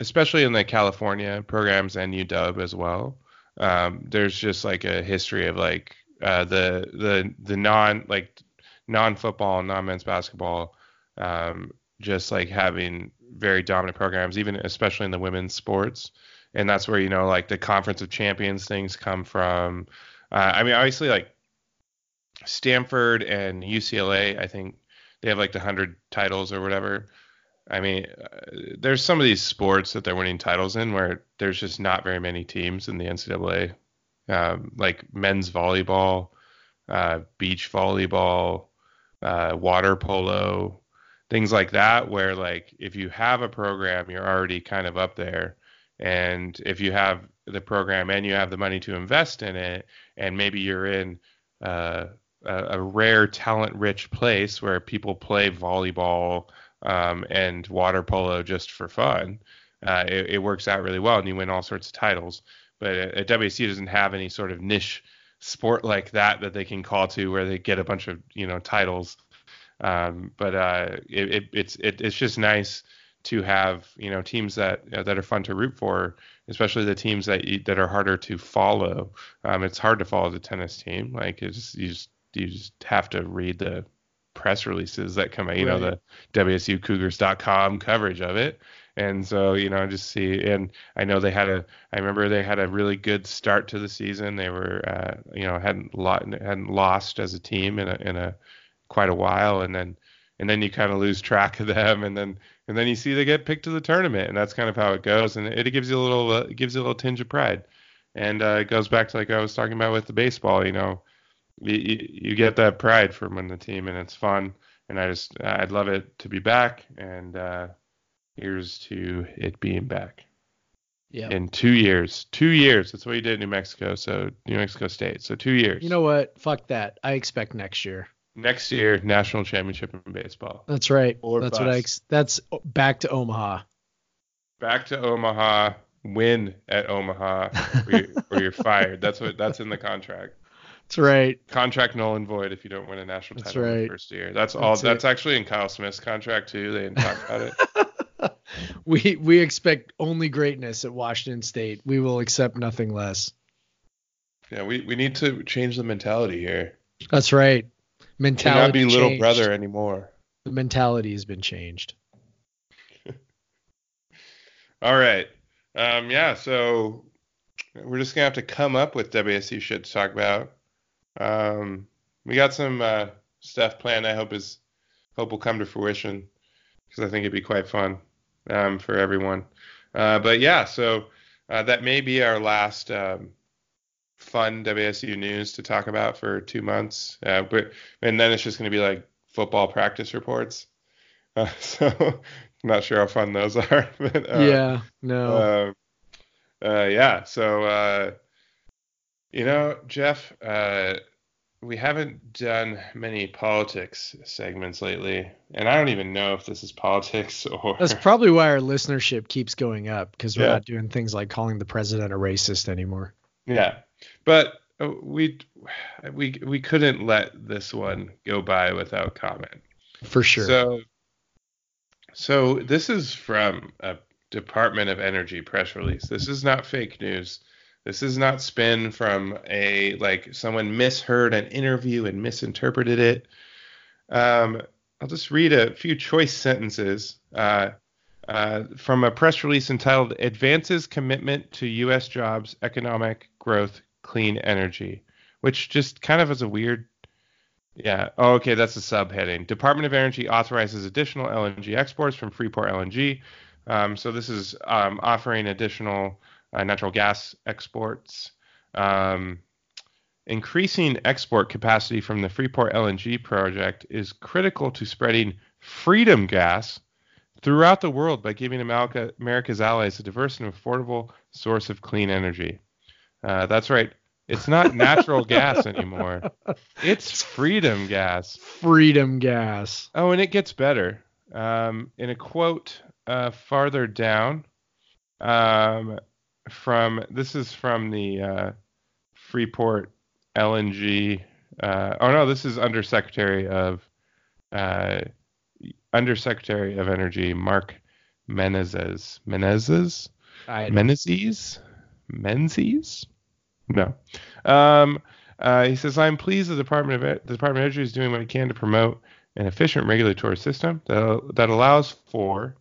especially in the California programs and UW as well. Um, there's just like a history of like uh, the the the non like non-football, non-men's basketball, um, just like having very dominant programs, even especially in the women's sports. And that's where you know like the conference of champions things come from. Uh, I mean, obviously like Stanford and UCLA, I think they have like the hundred titles or whatever. I mean, uh, there's some of these sports that they're winning titles in where there's just not very many teams in the NCAA, um, like men's volleyball, uh, beach volleyball, uh, water polo, things like that, where like if you have a program, you're already kind of up there. And if you have the program and you have the money to invest in it, and maybe you're in uh, a, a, rare talent rich place where people play volleyball um, and water polo just for fun, uh, it, it, works out really well and you win all sorts of titles. But at, at WSU doesn't have any sort of niche sport like that that they can call to where they get a bunch of you know titles. Um, but uh, it, it, it's it, it's just nice to have you know teams that that are fun to root for, especially the teams that you, that are harder to follow. Um, it's hard to follow the tennis team. Like it's you just you just have to read the press releases that come out. You right. know the WSUCougars.com coverage of it. And so, you know, just see, and I know they had a, I remember they had a really good start to the season. They were, uh, you know, hadn't lot, hadn't lost as a team in a, in a quite a while, and then, and then you kind of lose track of them, and then, and then you see they get picked to the tournament, and that's kind of how it goes, and it, it gives you a little, uh, gives you a little tinge of pride, and uh, it goes back to like I was talking about with the baseball, you know, you, you get that pride from when the team, and it's fun, and I just, I'd love it to be back, and. uh Here's to it being back. Yeah. In two years. Two years. That's what he did in New Mexico. So New Mexico State. So two years. You know what? Fuck that. I expect next year. Next year, national championship in baseball. That's right. Or that's bust. what I. Ex- that's back to Omaha. Back to Omaha. Win at Omaha, or you're, or you're fired. That's what. That's in the contract. That's right. Contract null and void if you don't win a national That's title in the first year. That's all. That's. That's actually in Kyle Smith's contract too. They didn't talk about it. we we expect only greatness at Washington State. We will accept nothing less. Yeah, we, we need to change the mentality here. That's right. Mentality. not be little brother anymore. The mentality has been changed. All right. Um, yeah, so we're just gonna have to come up with WSU shit to talk about. Um, we got some uh, stuff planned. I hope is hope will come to fruition because I think it'd be quite fun um, for everyone. Uh, but yeah, so uh, that may be our last um, fun WSU news to talk about for two months. Uh, but and then it's just gonna be like football practice reports. Uh, so I'm not sure how fun those are. But, uh, yeah. No. uh, uh, yeah. So, uh, you know, Jeff, uh, we haven't done many politics segments lately, and I don't even know if this is politics or. That's probably why our listenership keeps going up because we're Yeah. not doing things like calling the president a racist anymore. yeah, but uh, we we we couldn't let this one go by without comment. For sure. So, so this is from a Department of Energy press release. This is not fake news. This is not spin from a like someone misheard an interview and misinterpreted it. Um, I'll just read a few choice sentences uh, uh, from a press release entitled "Advances Commitment to U.S. Jobs, Economic Growth, Clean Energy," which just kind of is a weird yeah. Oh, okay. That's the subheading. Department of Energy authorizes additional LNG exports from Freeport LNG. Um, so this is um, offering additional uh, natural gas exports. Um, increasing export capacity from the Freeport LNG project is critical to spreading freedom gas throughout the world by giving America, America's allies a diverse and affordable source of clean energy. Uh, that's right. It's not natural gas anymore. It's freedom gas. Freedom gas. Oh, and it gets better. Um, in a quote uh, farther down, um, from this is from the uh, Freeport LNG. Uh, oh no, this is Undersecretary of uh, Undersecretary of Energy Mark Menezes. Menezes. Menezes? Menzies? No. Um, uh, he says, I'm pleased the Department of the Department of Energy is doing what it can to promote an efficient regulatory system that, that allows for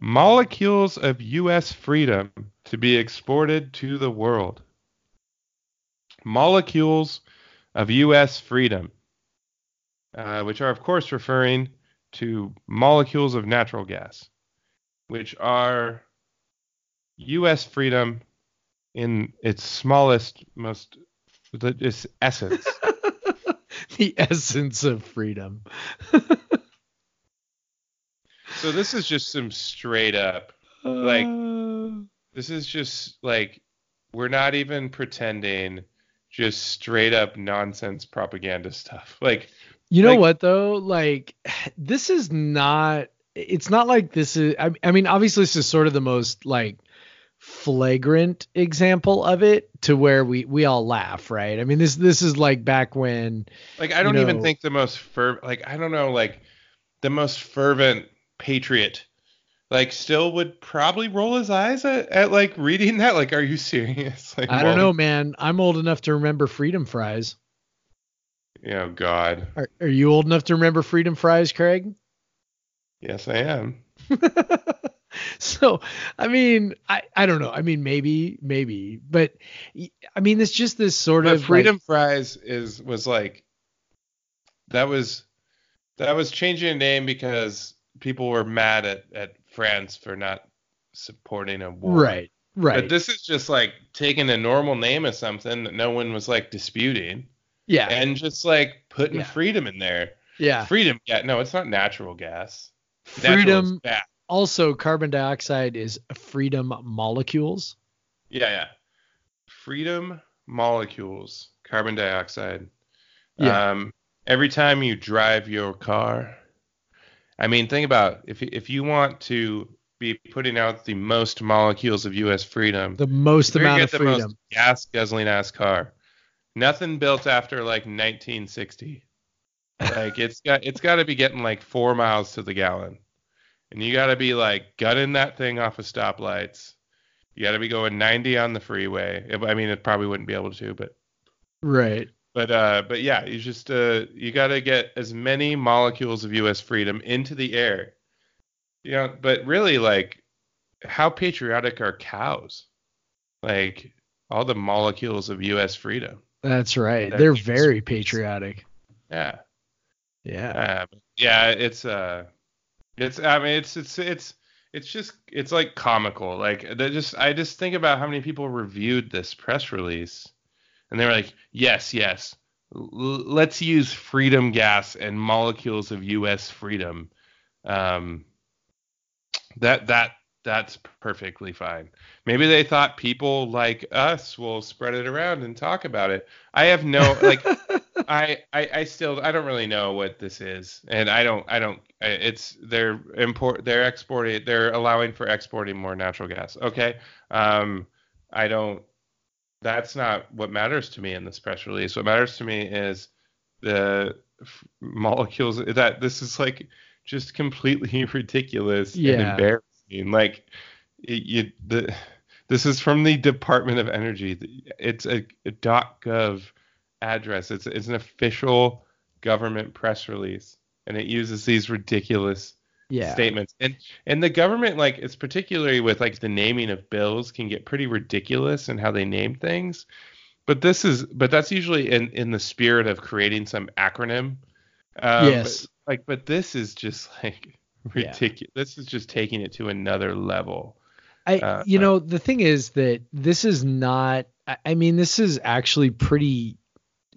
molecules of U.S. freedom to be exported to the world. Molecules of U.S. freedom, uh, which are, of course, referring to molecules of natural gas, which are U.S. freedom in its smallest, most its essence. the essence of freedom. so this is just some straight up. Like- Uh, This is just like we're not even pretending. Just straight up nonsense propaganda stuff. Like you know like- what though? Like this is not. It's not like this is. I, I mean, obviously, this is sort of the most like flagrant example of it to where we we all laugh, right? I mean, this this is like back when like I don't even know- think the most fer like I don't know like the most fervent patriot like still would probably roll his eyes at, at like reading that. Like, are you serious? Like, I don't well, know, man. I'm old enough to remember freedom fries. Oh God. Are, are you old enough to remember freedom fries, Craig? Yes, I am. so I mean, I I don't know. I mean, maybe maybe, but i mean, it's just this sort But of freedom like- fries is was like that was that was changing a name because people were mad at at France for not supporting a war. right, right. But this is just like taking a normal name of something that no one was like disputing yeah, and just like putting Yeah. freedom in there. yeah. Freedom Yeah. No, it's not natural gas. Natural Freedom. bad. Also, carbon dioxide is freedom molecules. Yeah, yeah. Freedom molecules, carbon dioxide. Yeah. Um, every time you drive your car, I mean, think about if if you want to be putting out the most molecules of U.S. freedom, The most amount of get the freedom. most gas guzzling ass car. nothing built after like 1960. Like it's got it's got to be getting like four miles to the gallon, and you got to be like gunning that thing off of stoplights. You got to be going 90 on the freeway. I mean, it probably wouldn't be able to, but right. But uh, but yeah, you just uh, you got to get as many molecules of U.S. freedom into the air. You know, but really, like, how patriotic are cows? Like all the molecules of U.S. freedom. That's right. They're very patriotic. Yeah. Yeah. Uh, yeah, it's uh it's I mean it's it's it's it's just it's like comical. Like they just I just think about how many people reviewed this press release and they were like, "Yes, yes. L- let's use freedom gas and molecules of US freedom." Um that that that's perfectly fine. Maybe they thought people like us will spread it around and talk about it. I have no like I, I I still I don't really know what this is, and I don't I don't it's they're import they're exporting they're allowing for exporting more natural gas. Okay, um, I don't. That's not what matters to me in this press release. What matters to me is the f- molecules that this is like just completely ridiculous Yeah. and embarrassing. Like it, you the this is from the Department of Energy. It's a, a .gov address. It's it's an official government press release, and it uses these ridiculous Yeah. statements. And and the government, like it's particularly with like the naming of bills, can get pretty ridiculous in how they name things. But this is but that's usually in in the spirit of creating some acronym. Um, Yes. But, like, but this is just like Yeah. ridiculous. This is just taking it to another level. I, Uh, you uh, know, the thing is that this is not. I mean, this is actually pretty,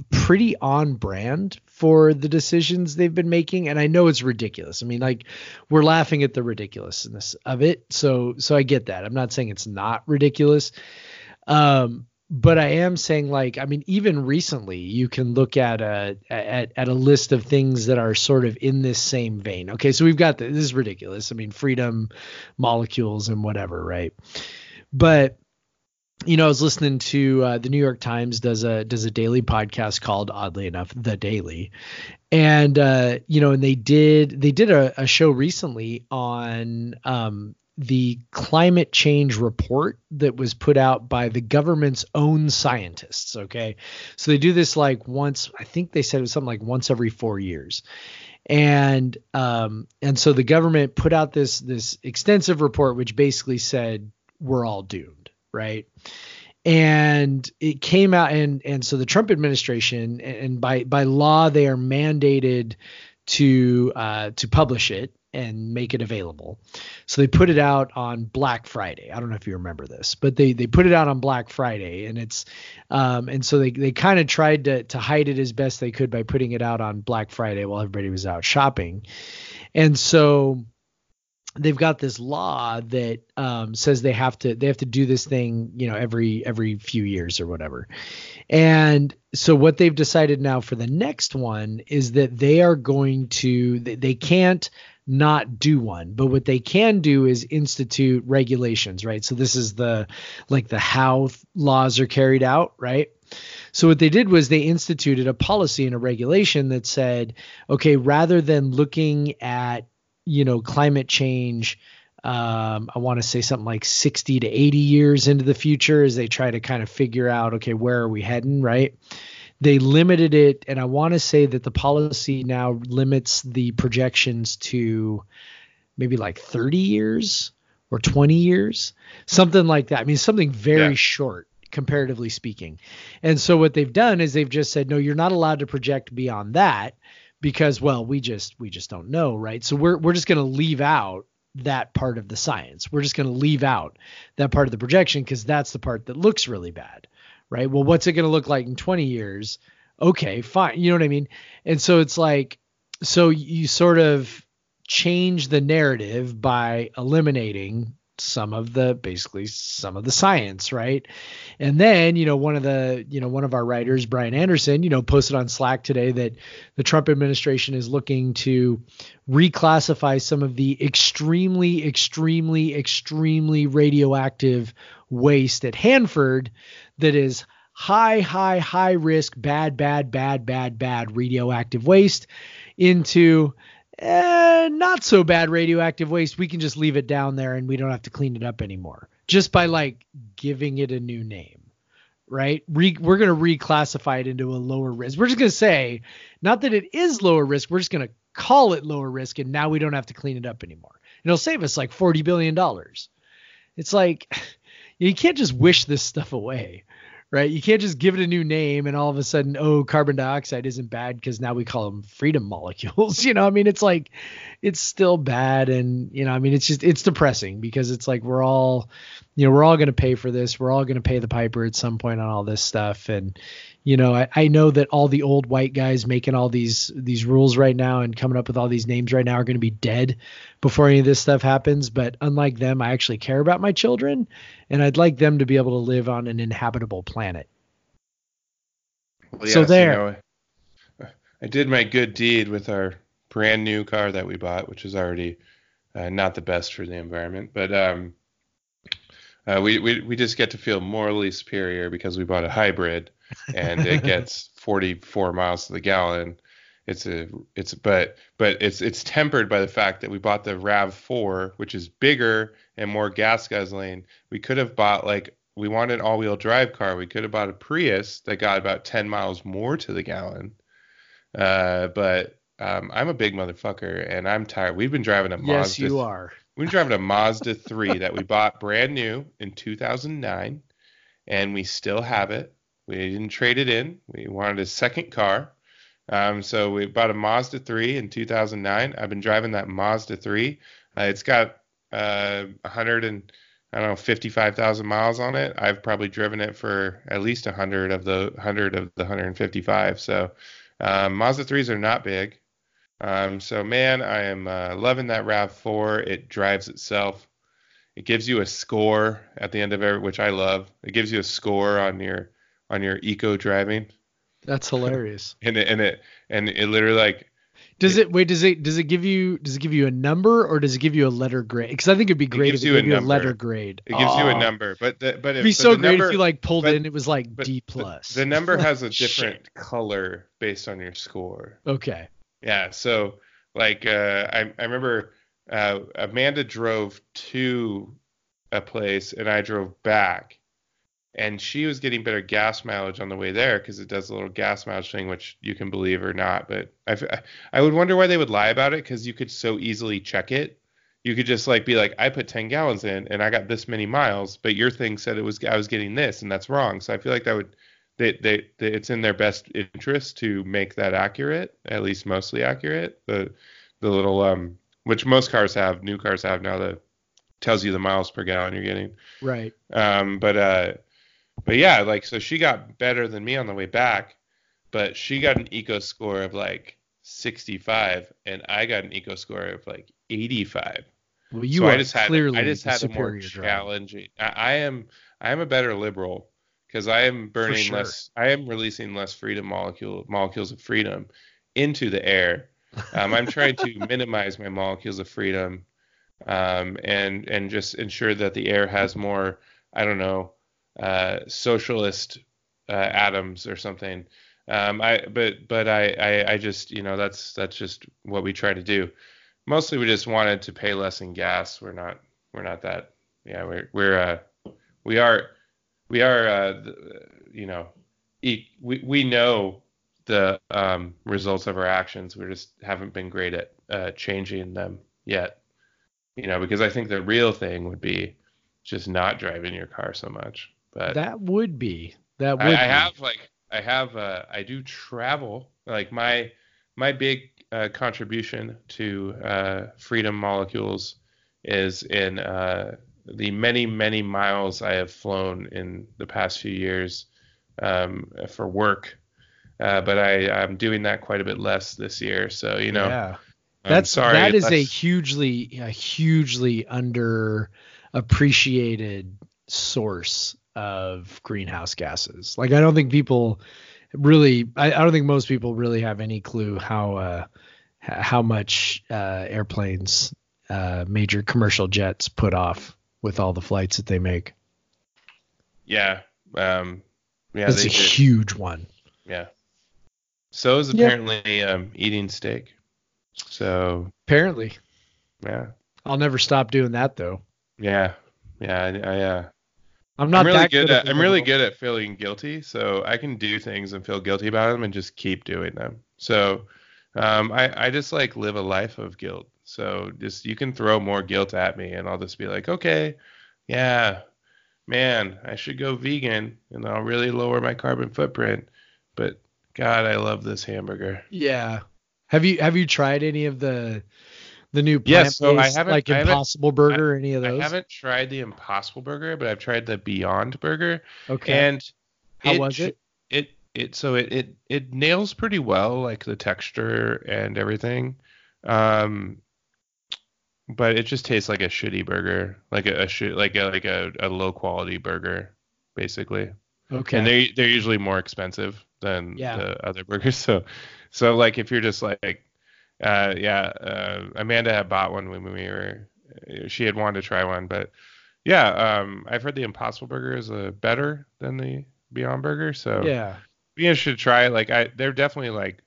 pretty on brand for the decisions they've been making, and I know it's ridiculous. I mean, like we're laughing at the ridiculousness of it, so so I get that. I'm not saying it's not ridiculous, um, but I am saying like, I mean, even recently, you can look at a at at a list of things that are sort of in this same vein. Okay, so we've got the, this is ridiculous. I mean, freedom, molecules, and whatever, right? But you know, I was listening to uh, the New York Times does a does a daily podcast called, oddly enough, The Daily, and uh, you know, and they did they did a, a show recently on um, the climate change report that was put out by the government's own scientists. Okay, so they do this like once. I think they said it was something like once every four years and um, and so the government put out this this extensive report which basically said we're all doomed right and it came out and and so the Trump administration and by by law they are mandated to uh, to publish it and make it available. So they put it out on Black Friday. I don't know if you remember this, but they they put it out on Black Friday and it's um and so they they kind of tried to to hide it as best they could by putting it out on Black Friday while everybody was out shopping. And so they've got this law that um, says they have to they have to do this thing you know every every few years or whatever. And so what they've decided now for the next one is that they are going to they, can't not do one. But what they can do is institute regulations right? So this is the like the how laws are carried out right? So what they did was they instituted a policy and a regulation that said okay rather than looking at you know climate change um, I want to say something like 60 to 80 years into the future as they try to kind of figure out, okay, where are we heading, right? They limited it, and I want to say that the policy now limits the projections to maybe like 30 years or 20 years, something like that. I mean, something very Yeah. short comparatively speaking. And so what they've done is they've just said, no, you're not allowed to project beyond that because, well, we just we just don't know, right? So we're we're just going to leave out that part of the science. We're just going to leave out that part of the projection because that's the part that looks really bad, right? Well, what's it going to look like in 20 years? Okay, fine. You know what I mean? And so it's like, so you sort of change the narrative by eliminating some of the basically some of the science right? And then you know one of the you know one of our writers brian anderson you know posted on slack today that the trump administration is looking to reclassify some of the extremely extremely extremely radioactive waste at hanford that is high, high, high risk, bad, bad, bad, bad, bad radioactive waste into eh, not so bad radioactive waste. We can just leave it down there and we don't have to clean it up anymore just by like giving it a new name right? Re- we're going to reclassify it into a lower risk. We're just going to say, not that it is lower risk, we're just going to call it lower risk, and now we don't have to clean it up anymore. It'll save us like $40 billion. It's like, you can't just wish this stuff away, right? You can't just give it a new name and all of a sudden, oh, carbon dioxide isn't bad because now we call them freedom molecules. you know, I mean, it's like, it's still bad. And, you know, I mean, it's just, it's depressing because it's like we're all, you know, we're all going to pay for this. We're all going to pay the piper at some point on all this stuff. And, you know, I, I know that all the old white guys making all these these rules right now and coming up with all these names right now are going to be dead before any of this stuff happens. But unlike them, I actually care about my children, and I'd like them to be able to live on an inhabitable planet. Well, So yes, there. You know, I did my good deed with our brand new car that we bought, which is already uh, not the best for the environment, but um, uh, we, we we just get to feel morally superior because we bought a hybrid, and it gets 44 miles to the gallon. It's a it's but but it's it's tempered by the fact that we bought the Rav4, which is bigger and more gas guzzling. We could have bought like we wanted an all-wheel drive car. We could have bought a Prius that got about 10 miles more to the gallon. Uh, but um, I'm a big motherfucker and I'm tired. We've been driving a Yes, Mazda. you are. We've been driving a Mazda 3 that we bought brand new in 2009, and we still have it. We didn't trade it in. We wanted a second car. Um, so we bought a Mazda 3 in 2009. I've been driving that Mazda 3. Uh, it's got uh, 100 and I don't know 55,000 miles on it. I've probably driven it for at least 100 of the 100 of the 155. So um, Mazda 3s are not big. Um, so man, I am uh, loving that Rav4. It drives itself. It gives you a score at the end of every, which I love. It gives you a score on your on your eco driving, That's hilarious. and it and it and it literally like Does it wait? Does it does it give you does it give you a number or does it give you a letter grade? Because I think it'd be great gives if it you a gave you a number. letter grade. it gives you a number. But the, but It'd be so great number, if you like pulled but- it and it was like D plus. The, number has a different color based on your score. Okay. Yeah, so like uh, I I remember uh, Amanda drove to a place and I drove back, and she was getting better gas mileage on the way there because it does a little gas mileage thing, which you can believe or not. But I, I would wonder why they would lie about it because you could so easily check it. You could just like be like, I put 10 gallons in and I got this many miles, but your thing said it was I was getting this and that's wrong. So I feel like that would they, they, they it's in their best interest to make that accurate, at least mostly accurate. The the little um which most cars have, new cars have now that tells you the miles per gallon you're getting. Right. Um but uh but yeah, like so she got better than me on the way back, but she got an eco score of like 65 and I got an eco score of like 85 Well, you so are I just had clearly I just had a more challenging. I, I am I am a better liberal because I am burning sure. less. I am releasing less freedom molecule molecules of freedom into the air. Um, I'm trying to minimize my molecules of freedom um, and and just ensure that the air has more. I don't know uh, socialist uh, atoms or something. Um, I but but I, I I just you know that's that's just what we try to do mostly we just wanted to pay less in gas. We're not we're not that yeah we're we're uh we are we are uh you know we we know the um results of our actions. We just haven't been great at uh changing them yet. You know because I think the real thing would be just not driving your car so much. But That would be. That would I, I have like I have uh, I do travel like my my big uh, contribution to uh, freedom molecules is in uh, the many many miles I have flown in the past few years um, for work. Uh, but I I'm doing that quite a bit less this year. So you know yeah. I'm That's sorry. that is a hugely a hugely under appreciated source of greenhouse gases. Like I don't think people really I, I don't think most people really have any clue how uh how much uh airplanes uh major commercial jets put off with all the flights that they make. yeah. Um, Yeah, That's a did. huge one. Yeah. So is Yep. apparently um, eating steak. So Apparently, yeah, I'll never stop doing that though. yeah, yeah. I, I, uh, I'm not I'm really that good, good at. I'm really good at feeling guilty, so I can do things and feel guilty about them and just keep doing them. So um, I, I just like live a life of guilt. So just you can throw more guilt at me, and I'll just be like, okay, yeah, man, I should go vegan, and I'll really lower my carbon footprint. But God, I love this hamburger. Yeah. Have you have you tried any of the the new Yes, so I haven't- like I haven't- Impossible Burger, any of those? I haven't tried the Impossible Burger, but I've tried the Beyond Burger, Okay. and How was it? It it so it it it nails pretty well like the texture and everything, um, but it just tastes like a shitty burger, like a, a shit like a like a, a low quality burger, basically. okay. And they they're usually more expensive than Yeah. the other burgers. So so like if you're just like uh yeah, uh Amanda had bought one when we were she had wanted to try one, but yeah, um I've heard the Impossible Burger is uh, better than the Beyond Burger, so yeah. you should try it. Like I they're definitely like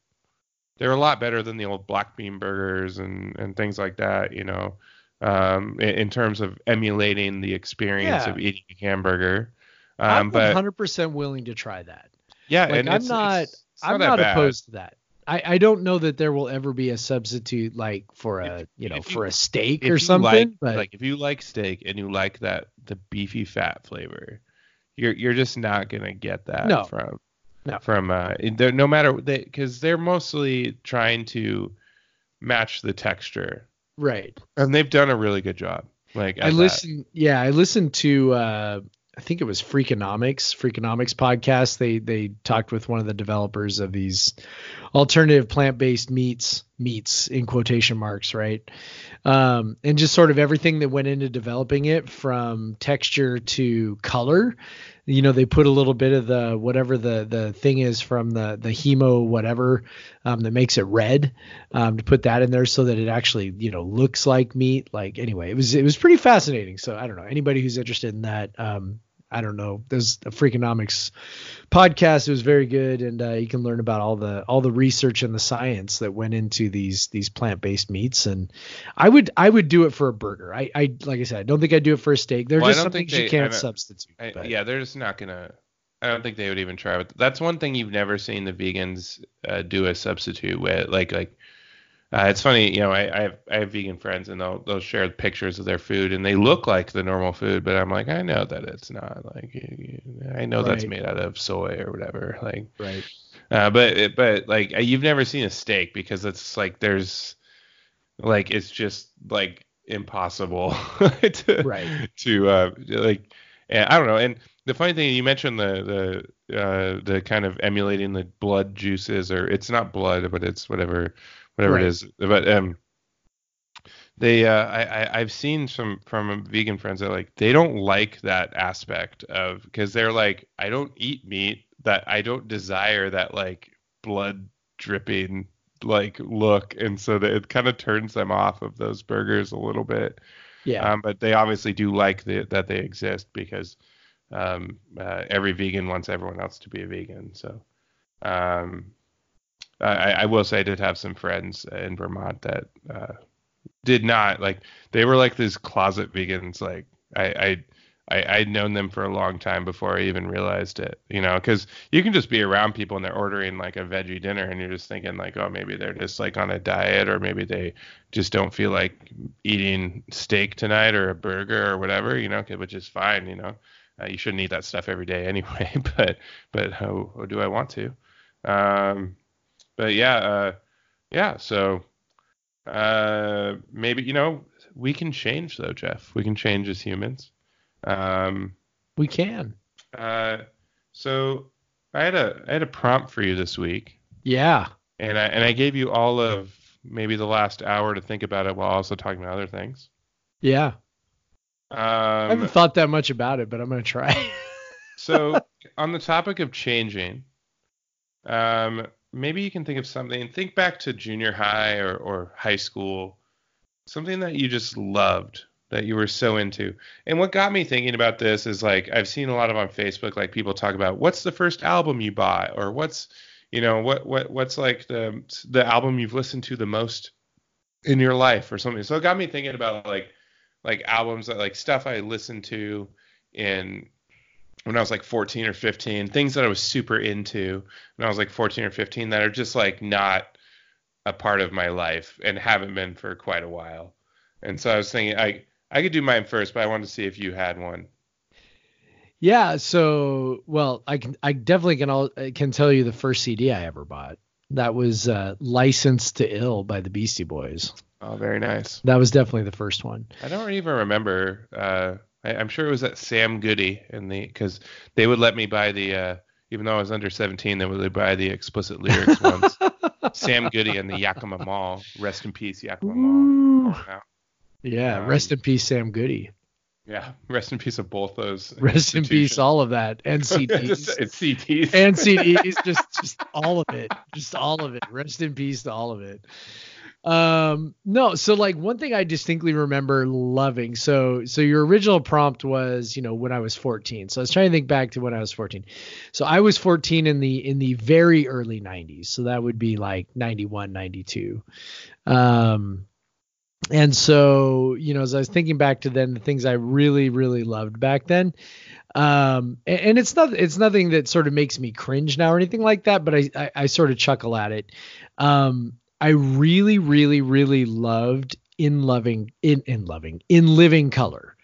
they're a lot better than the old black bean burgers and and things like that, you know. Um in, in terms of emulating the experience Yeah. of eating a hamburger. I'm Um but 100% willing to try that. yeah, Like and I'm it's- not it's- it's I'm not bad. opposed to that. I, I don't know that there will ever be a substitute like for a If- you know if you- for a steak or something. like, but like if you like steak and you like that the beefy fat flavor, you're you're just not gonna get that No. from No. from uh no matter they because they're mostly trying to match the texture right. and they've done a really good job. Like I listened. Yeah, I listened to. Uh, I think it was Freakonomics, Freakonomics podcast. They they talked with one of the developers of these alternative plant-based meats, meats in quotation marks, right? Um, and just sort of everything that went into developing it, from texture to color. You know, they put a little bit of the whatever the the thing is from the the hemo whatever um, that makes it red um, to put that in there so that it actually you know looks like meat. Like anyway, it was it was pretty fascinating. So I don't know anybody who's interested in that. Um, I don't know. There's a Freakonomics podcast. It was very good, and uh, you can learn about all the all the research and the science that went into these these plant based meats. And I would I would do it for a burger. I, I like I said, I don't think I'd do it for a steak. There's Well, just don't some things you they- can't substitute. I, yeah, they're just not gonna. I don't think they would even try. But that's one thing you've never seen the vegans uh, do a substitute with. Like like, uh, it's funny. You know, I, I have I have vegan friends and they'll they'll share pictures of their food and they look like the normal food, but I'm like, I know that it's not. Like, I know that's made out of soy or whatever. Like, Right. uh, but but like uh, you've never seen a steak because it's like there's like it's just like impossible to Right. to uh like and I don't know and the funny thing you mentioned the the uh the kind of emulating the blood juices or it's not blood but it's whatever whatever Right. it is but um they uh I, I I've seen some from vegan friends that like they don't like that aspect of because they're like I don't eat meat that I don't desire that like blood dripping like look and so that it kind of turns them off of those burgers a little bit Yeah. um, but they obviously do like the, that they exist because um, uh, every vegan wants everyone else to be a vegan. So um, I, I will say I did have some friends in Vermont that uh, did not like. They were like these closet vegans. Like I, I I, I'd known them for a long time before I even realized it, you know, because you can just be around people and they're ordering like a veggie dinner and you're just thinking like, oh, maybe they're just like on a diet or maybe they just don't feel like eating steak tonight or a burger or whatever, you know, which is fine, you know. Uh, you shouldn't eat that stuff every day anyway, but but how, how do I want to? Um, but yeah, uh, yeah. So uh, maybe you know we can change though, Jeff. We can change as humans. Um, we can. uh, so I had a I had a prompt for you this week, Yeah. and I and I gave you all of maybe the last hour to think about it while also talking about other things. Yeah. I Um, haven't thought that much about it, but I'm gonna try. so on the topic of changing, um, maybe you can think of something. Think back to junior high or, or high school, something that you just loved that you were so into. And what got me thinking about this is like I've seen a lot of on Facebook like people talk about what's the first album you bought or what's you know what what what's like the the album you've listened to the most in your life or something. So it got me thinking about like like albums that like stuff I listened to in when I was like 14 or 15, things that I was super into when I was like 14 or 15 that are just like not a part of my life and haven't been for quite a while. And so I was thinking I I could do mine first, but I wanted to see if you had one. Yeah, so well, I can I definitely can all can tell you the first CD I ever bought. That was uh, Licensed to Ill by the Beastie Boys. Oh, very nice. That was definitely the first one. I don't even remember. Uh, I, am sure it was at Sam Goody in the because they would let me buy the uh, even though I was under 17, they would buy the explicit lyrics ones. Sam Goody and the Yakima Mall. Rest in peace, Yakima Mall. Yeah, um, rest in peace, Sam Goody. Yeah, rest in peace of both those. Rest in peace, all of that, and CDs, and CDs, and CDs, just just all of it, just all of it. Rest in peace to all of it. Um, no, so like one thing I distinctly remember loving. So so your original prompt was, you know, when I was 14. So I was trying to think back to when I was 14. So I was 14 in the in the very early 90s. So that would be like 91, 92. Um and so you know as i was thinking back to then the things i really really loved back then um and, and, it's not it's nothing that sort of makes me cringe now or anything like that but i i, I sort of chuckle at it um i really really really loved in loving in in loving in living color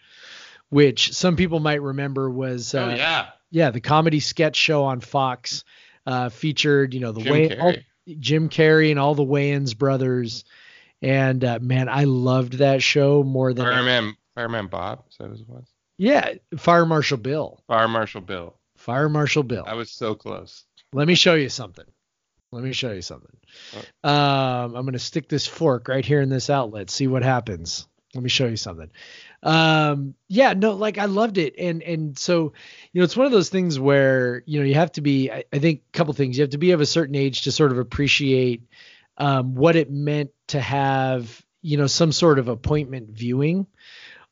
which some people might remember was uh, oh yeah yeah the comedy sketch show on fox uh featured you know the way all, jim carrey and all the wayans brothers and uh, man, I loved that show more than Fireman Fireman Bob. Is that what it was? Yeah, Fire Marshal Bill. Fire Marshal Bill. Fire Marshal Bill. I was so close. Let me show you something. Let me show you something. Oh. Um, I'm gonna stick this fork right here in this outlet. See what happens. Let me show you something. Um, yeah, no, like I loved it, and and so you know, it's one of those things where you know you have to be. I, I think a couple things. You have to be of a certain age to sort of appreciate um, what it meant to have you know some sort of appointment viewing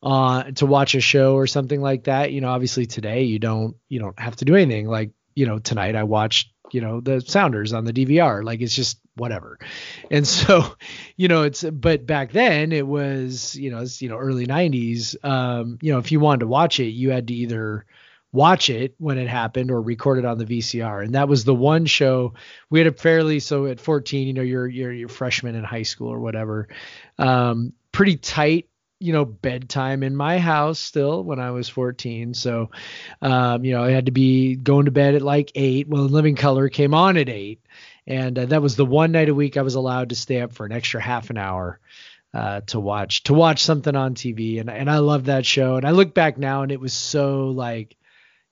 uh, to watch a show or something like that. You know, obviously today you don't you don't have to do anything. Like you know tonight I watched you know the Sounders on the DVR. Like it's just whatever. And so you know it's but back then it was you know it's you know early 90s. Um, you know if you wanted to watch it you had to either watch it when it happened or record it on the VCR. And that was the one show we had a fairly so at 14, you know, you're you're you're freshman in high school or whatever. Um, pretty tight, you know, bedtime in my house still when I was 14. So, um, you know, I had to be going to bed at like eight. Well, Living Color came on at eight, and uh, that was the one night a week I was allowed to stay up for an extra half an hour. Uh, to watch to watch something on TV and and I love that show and I look back now and it was so like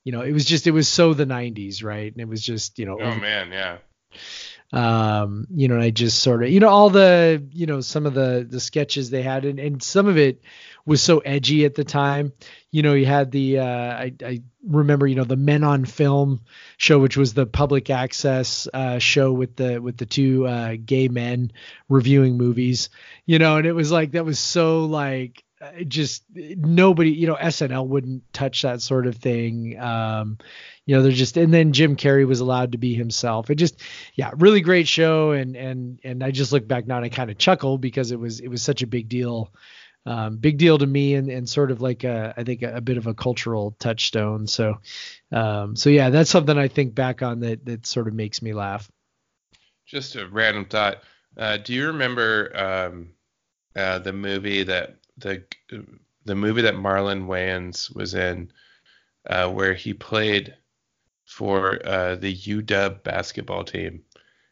you know, it was just it was so the 90s, right? And it was just, you know, oh man, yeah. Um, you know, I just sort of, you know, all the, you know, some of the the sketches they had, and, and some of it was so edgy at the time. You know, you had the, uh, I, I remember, you know, the Men on Film show, which was the public access uh, show with the with the two uh, gay men reviewing movies. You know, and it was like that was so like uh, just nobody, you know, SNL wouldn't touch that sort of thing. Um, you know, they're just, and then Jim Carrey was allowed to be himself. It just, yeah, really great show. And, and, and I just look back now and I kind of chuckle because it was, it was such a big deal. Um, big deal to me and, and sort of like a, I think a, a bit of a cultural touchstone. So, um, so yeah, that's something I think back on that, that sort of makes me laugh. Just a random thought. Uh, do you remember, um, uh, the movie that the the movie that Marlon Wayans was in, uh, where he played for uh, the UW basketball team,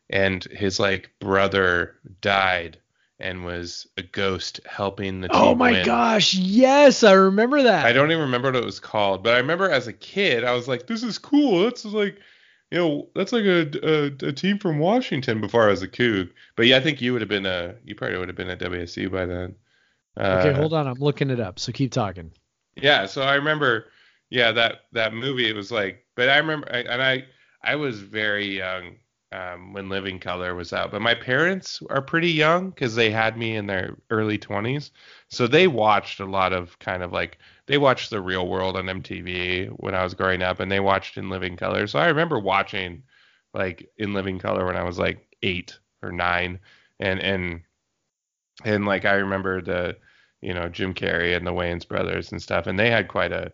and his like brother died and was a ghost helping the oh team. Oh my win. gosh, yes, I remember that. I don't even remember what it was called, but I remember as a kid, I was like, "This is cool. That's like." You know, that's like a, a, a team from Washington before I was a Coug. But yeah, I think you would have been a you probably would have been at WSU by then. Okay, uh, hold on. I'm looking it up. So keep talking. Yeah. So I remember, yeah, that that movie. It was like, but I remember, and I I was very young um, when Living Color was out. But my parents are pretty young because they had me in their early 20s, so they watched a lot of kind of like they watched The Real World on MTV when I was growing up, and they watched In Living Color. So I remember watching like In Living Color when I was like eight or nine, and and and like I remember the you know Jim Carrey and the Wayans brothers and stuff, and they had quite a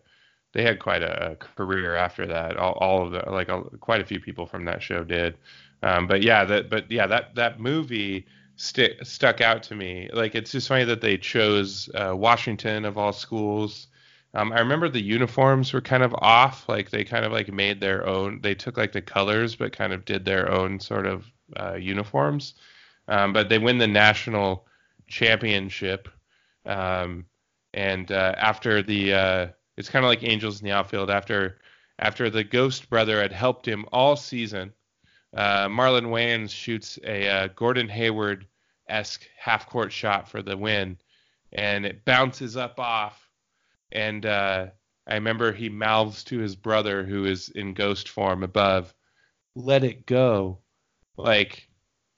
they had quite a career after that. All, all of the like a, quite a few people from that show did. Um, but yeah, that but yeah that that movie st- stuck out to me. Like it's just funny that they chose uh, Washington of all schools. Um, I remember the uniforms were kind of off. Like they kind of like made their own. They took like the colors, but kind of did their own sort of uh, uniforms. Um, but they win the national championship. Um, and uh, after the uh, it's kind of like Angels in the outfield. After after the Ghost brother had helped him all season, uh, Marlon Wayans shoots a uh, Gordon Hayward esque half court shot for the win, and it bounces up off. And uh, I remember he mouths to his brother, who is in ghost form above, "Let it go," like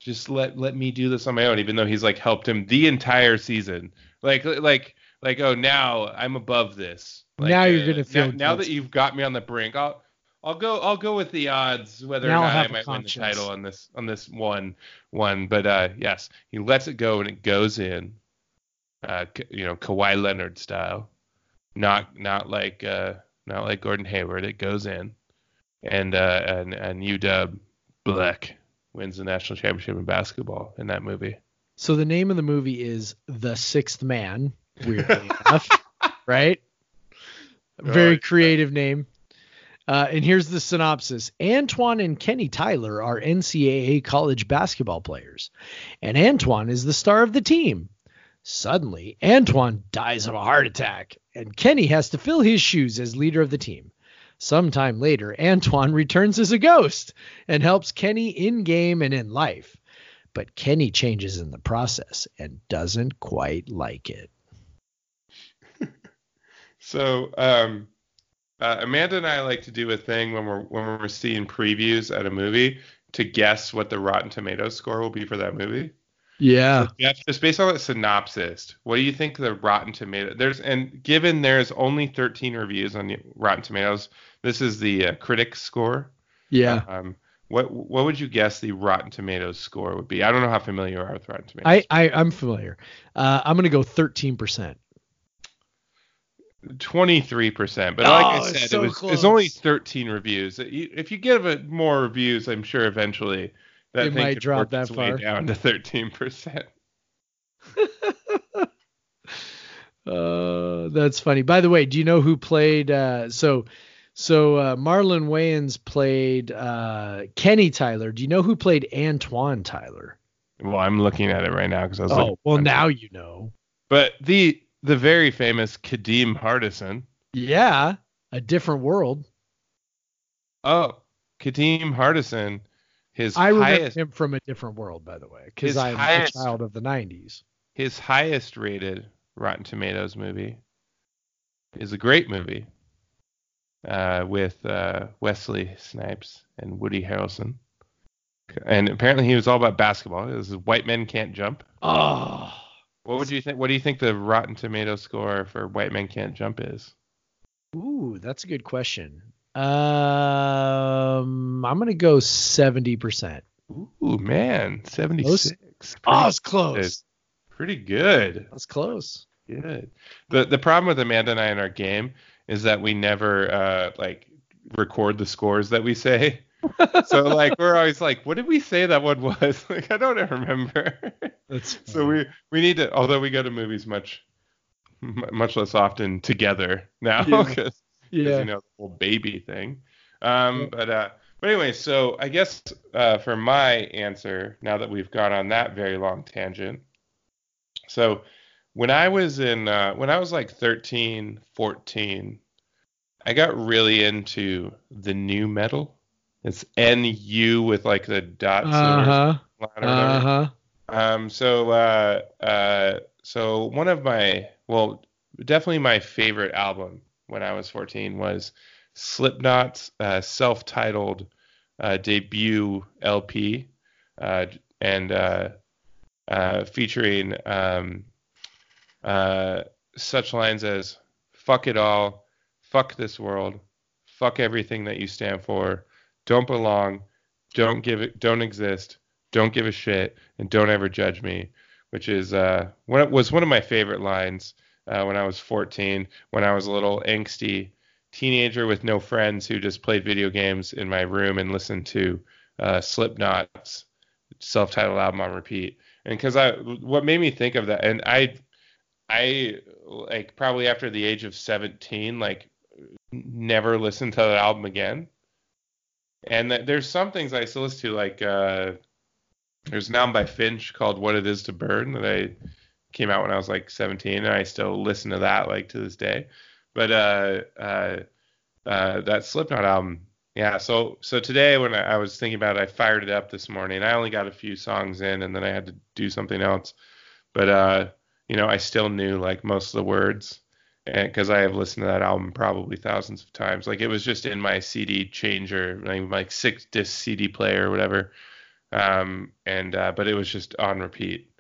just let let me do this on my own. Even though he's like helped him the entire season, like like like oh now I'm above this like, now you're gonna feel now, now, that you've got me on the brink. I'll I'll go I'll go with the odds whether now or not I might win the title on this on this one one. But uh, yes, he lets it go and it goes in. Uh, you know, Kawhi Leonard style, not not like uh, not like Gordon Hayward. It goes in, and uh, and and UW Black wins the national championship in basketball in that movie. So the name of the movie is The Sixth Man. Weirdly enough, right? Very creative name. Uh, and here's the synopsis Antoine and Kenny Tyler are NCAA college basketball players, and Antoine is the star of the team. Suddenly, Antoine dies of a heart attack, and Kenny has to fill his shoes as leader of the team. Sometime later, Antoine returns as a ghost and helps Kenny in game and in life. But Kenny changes in the process and doesn't quite like it. So um, uh, Amanda and I like to do a thing when we're when we're seeing previews at a movie to guess what the Rotten Tomatoes score will be for that movie. Yeah. So Jeff, just based on the synopsis, what do you think the Rotten Tomatoes? There's and given there's only 13 reviews on Rotten Tomatoes, this is the uh, critics score. Yeah. Um, what what would you guess the Rotten Tomatoes score would be? I don't know how familiar you are with Rotten Tomatoes. I, I I'm familiar. Uh, I'm gonna go 13 percent. 23%. But like Oh, I said, so it was close. it's only 13 reviews. If you give it more reviews, I'm sure eventually that It thing might drop that far. down to 13%. Uh, that's funny. By the way, do you know who played? Uh, so, so uh, Marlon Wayans played uh, Kenny Tyler. Do you know who played Antoine Tyler? Well, I'm looking at it right now because I was like Oh, well now you know. But the the very famous Kadeem Hardison. Yeah, a different world. Oh, Kadeem Hardison, his I remember highest him from a different world, by the way, because I'm highest- a child of the '90s. his highest rated Rotten Tomatoes movie is a great movie uh, with uh, Wesley Snipes and Woody Harrelson. And apparently he was all about basketball. It was White Men Can't Jump. Oh, What would you think? What do you think the Rotten Tomato score for White Men Can't Jump is? ooh, that's a good question. Um, I'm gonna go seventy percent. Ooh man, seventy six. Oh, it's close. Pretty good. That's close. Good. The the problem with Amanda and I in our game is that we never uh like record the scores that we say. So like we're always like, what did we say that one was? Like I don't remember. That's so we we need to although we go to movies much much less often together now because yeah. you know the whole baby thing. Um but uh but anyway, so I guess uh for my answer now that we've gone on that very long tangent. So when I was in uh when I was like 13, 14, I got really into the nu metal. It's N U with like the dots Uh huh. Uh huh. Um, so, uh, uh, so one of my, well, definitely my favorite album when I was 14 was Slipknot's uh, self-titled uh, debut LP, uh, and uh, uh, featuring um, uh, such lines as "fuck it all," "fuck this world," "fuck everything that you stand for," "don't belong," "don't give it," "don't exist," "don't give a shit," and "don't ever judge me," which is uh, was one of my favorite lines uh, when I was 14, when I was a little angsty teenager with no friends who just played video games in my room and listened to uh, Slipknot's self-titled album on repeat. And because I, what made me think of that, and I, I like probably after the age of 17, like never listened to that album again. And th- there's some things I still listen to, like uh, there's an album by Finch called "What It Is to Burn" that I came out when I was like 17, and I still listen to that like to this day. But uh, uh, uh, that Slipknot album, yeah. So so today when I, I was thinking about it, I fired it up this morning. I only got a few songs in, and then I had to do something else. But uh, you know, I still knew like most of the words, because I have listened to that album probably thousands of times. Like it was just in my CD changer, like, like six disc CD player or whatever. Um, and uh, but it was just on repeat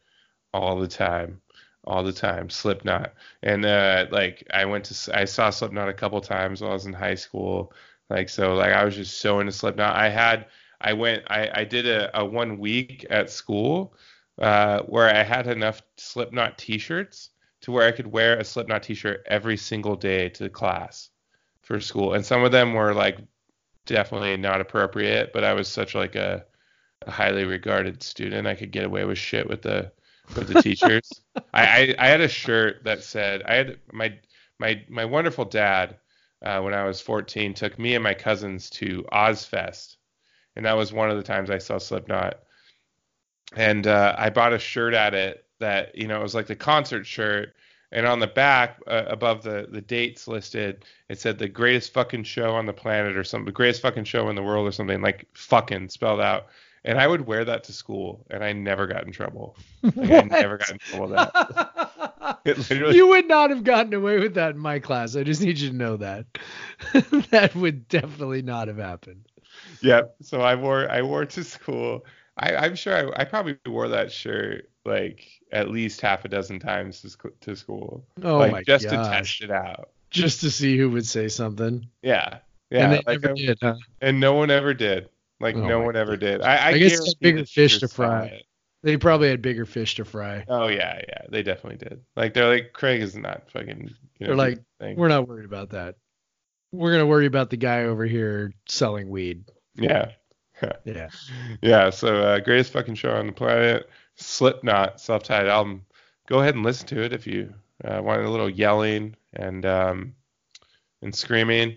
all the time all the time slipknot and uh like i went to i saw slipknot a couple times while i was in high school like so like i was just so into slipknot i had i went i i did a, a one week at school uh where i had enough slipknot t-shirts to where i could wear a slipknot t-shirt every single day to class for school and some of them were like definitely not appropriate but i was such like a, a highly regarded student i could get away with shit with the with the teachers. I, I, I had a shirt that said I had my my my wonderful dad uh, when I was 14 took me and my cousins to Ozzfest, and that was one of the times I saw Slipknot. And uh, I bought a shirt at it that you know it was like the concert shirt, and on the back uh, above the the dates listed, it said the greatest fucking show on the planet or something, the greatest fucking show in the world or something like fucking spelled out and I would wear that to school, and I never got in trouble. Like, I never got in trouble with that. literally... You would not have gotten away with that in my class. I just need you to know that. that would definitely not have happened. Yep. So I wore I wore to school. I, I'm sure I, I probably wore that shirt like at least half a dozen times to, to school. Oh like, my just gosh. to test it out. Just to see who would say something. Yeah. Yeah. and they like, never I- did, huh? and no one ever did. Like Oh no one ever did. I, I, I guess bigger fish to fry. it. They probably had bigger fish to fry. Oh yeah, yeah, they definitely did. Like they're like Craig is not fucking. You know, They're like, thing. We're not worried about that. We're gonna worry about the guy over here selling weed. yeah, Yeah. yeah. So uh, greatest fucking show on the planet, Slipknot self-titled album. Go ahead and listen to it if you uh, want a little yelling and um and screaming.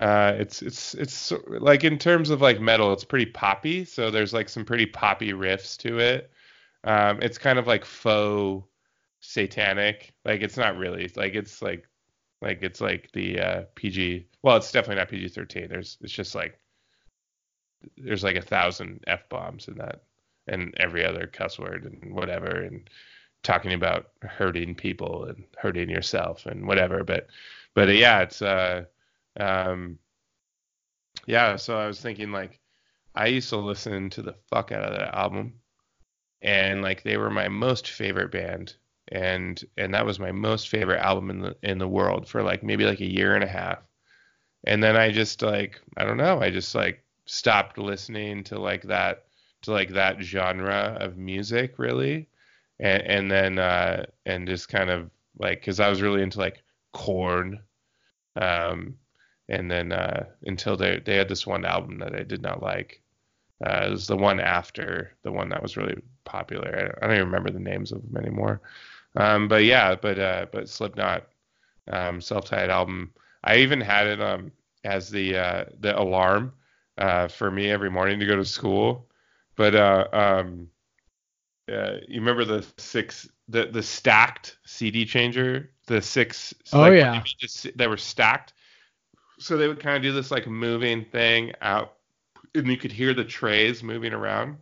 Uh, it's it's it's like in terms of like metal, it's pretty poppy. So there's like some pretty poppy riffs to it. Um, it's kind of like faux satanic. Like it's not really like it's like like it's like the uh, PG. Well, it's definitely not PG-13. There's it's just like there's like a thousand f bombs in that and every other cuss word and whatever and talking about hurting people and hurting yourself and whatever. But but yeah, it's uh um yeah. So I was thinking like I used to listen to the fuck out of that album and like they were my most favorite band and and that was my most favorite album in the in the world for like maybe like a year and a half and then i just like i don't know i just like stopped listening to like that to like that genre of music really and and then uh and just kind of like because i was really into like Korn um and then uh until they they had this one album that i did not like uh, it was the one after the one that was really popular. I, don't even remember the names of them anymore. Um, but yeah, but uh, but Slipknot um, self-titled album. I even had it um, as the uh, the alarm uh, for me every morning to go to school. But uh, um, uh, you remember the six the the stacked CD changer, the six. Oh, like, yeah. Just they were stacked. So they would kind of do this like moving thing out and you could hear the trays moving around.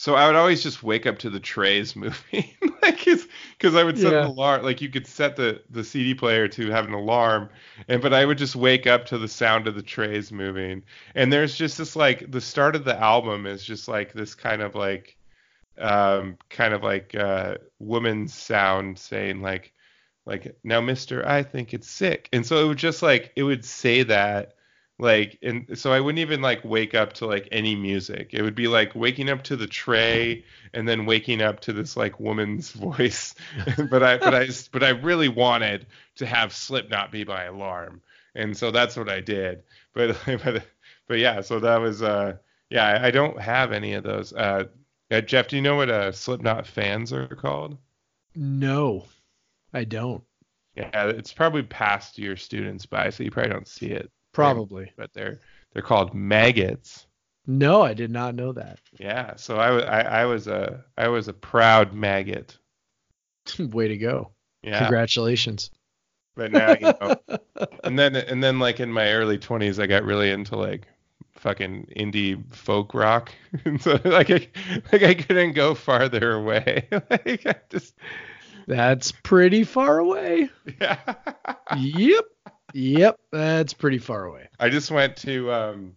So I would always just wake up to the trays moving, like because I would set Yeah. an alarm. Like you could set the the CD player to have an alarm, and but I would just wake up to the sound of the trays moving. And there's just this like the start of the album is just like this kind of like um kind of like uh woman's sound saying like like now mister i think it's sick and so it would just like it would say that like and so i wouldn't even like wake up to like any music it would be like waking up to the tray and then waking up to this like woman's voice but i but i but i really wanted to have slipknot be my alarm and so that's what i did but but but yeah so that was uh yeah i, don't have any of those uh uh, Jeff, do you know what uh, Slipknot fans are called? No, I don't. Yeah, it's probably past your students by, so you probably don't see it. Probably. But they're they're called maggots. No, I did not know that. Yeah, so I, I, I was a I was a proud maggot. Way to go. Yeah, Congratulations. but now you know. and then and then like in my early 20s, I got really into like fucking indie folk rock, and so like I like I couldn't go farther away. like I just That's pretty far away. yeah. yep. Yep. That's pretty far away. I just went to um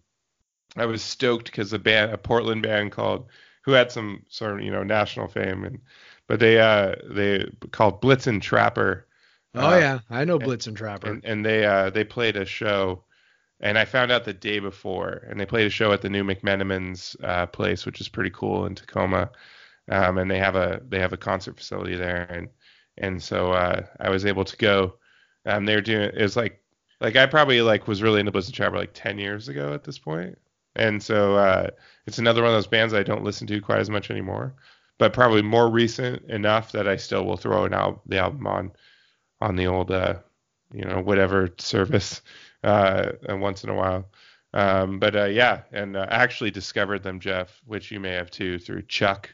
I was stoked because a band a Portland band called who had some sort of you know national fame and but they uh they called Blitzen Trapper Oh Uh, yeah, I know Blitzen Trapper. and, and they uh they played a show and I found out the day before and they played a show at the new McMenamins uh place which is pretty cool in Tacoma um and they have a they have a concert facility there and and so uh I was able to go um they're doing it was like like I probably like was really into Blitzen Trapper like 10 years ago at this point and so uh it's another one of those bands I don't listen to quite as much anymore but probably more recent enough that I still will throw an al- the album on on the old uh you know whatever service uh once in a while um but uh yeah and uh, I actually discovered them Jeff which you may have too through Chuck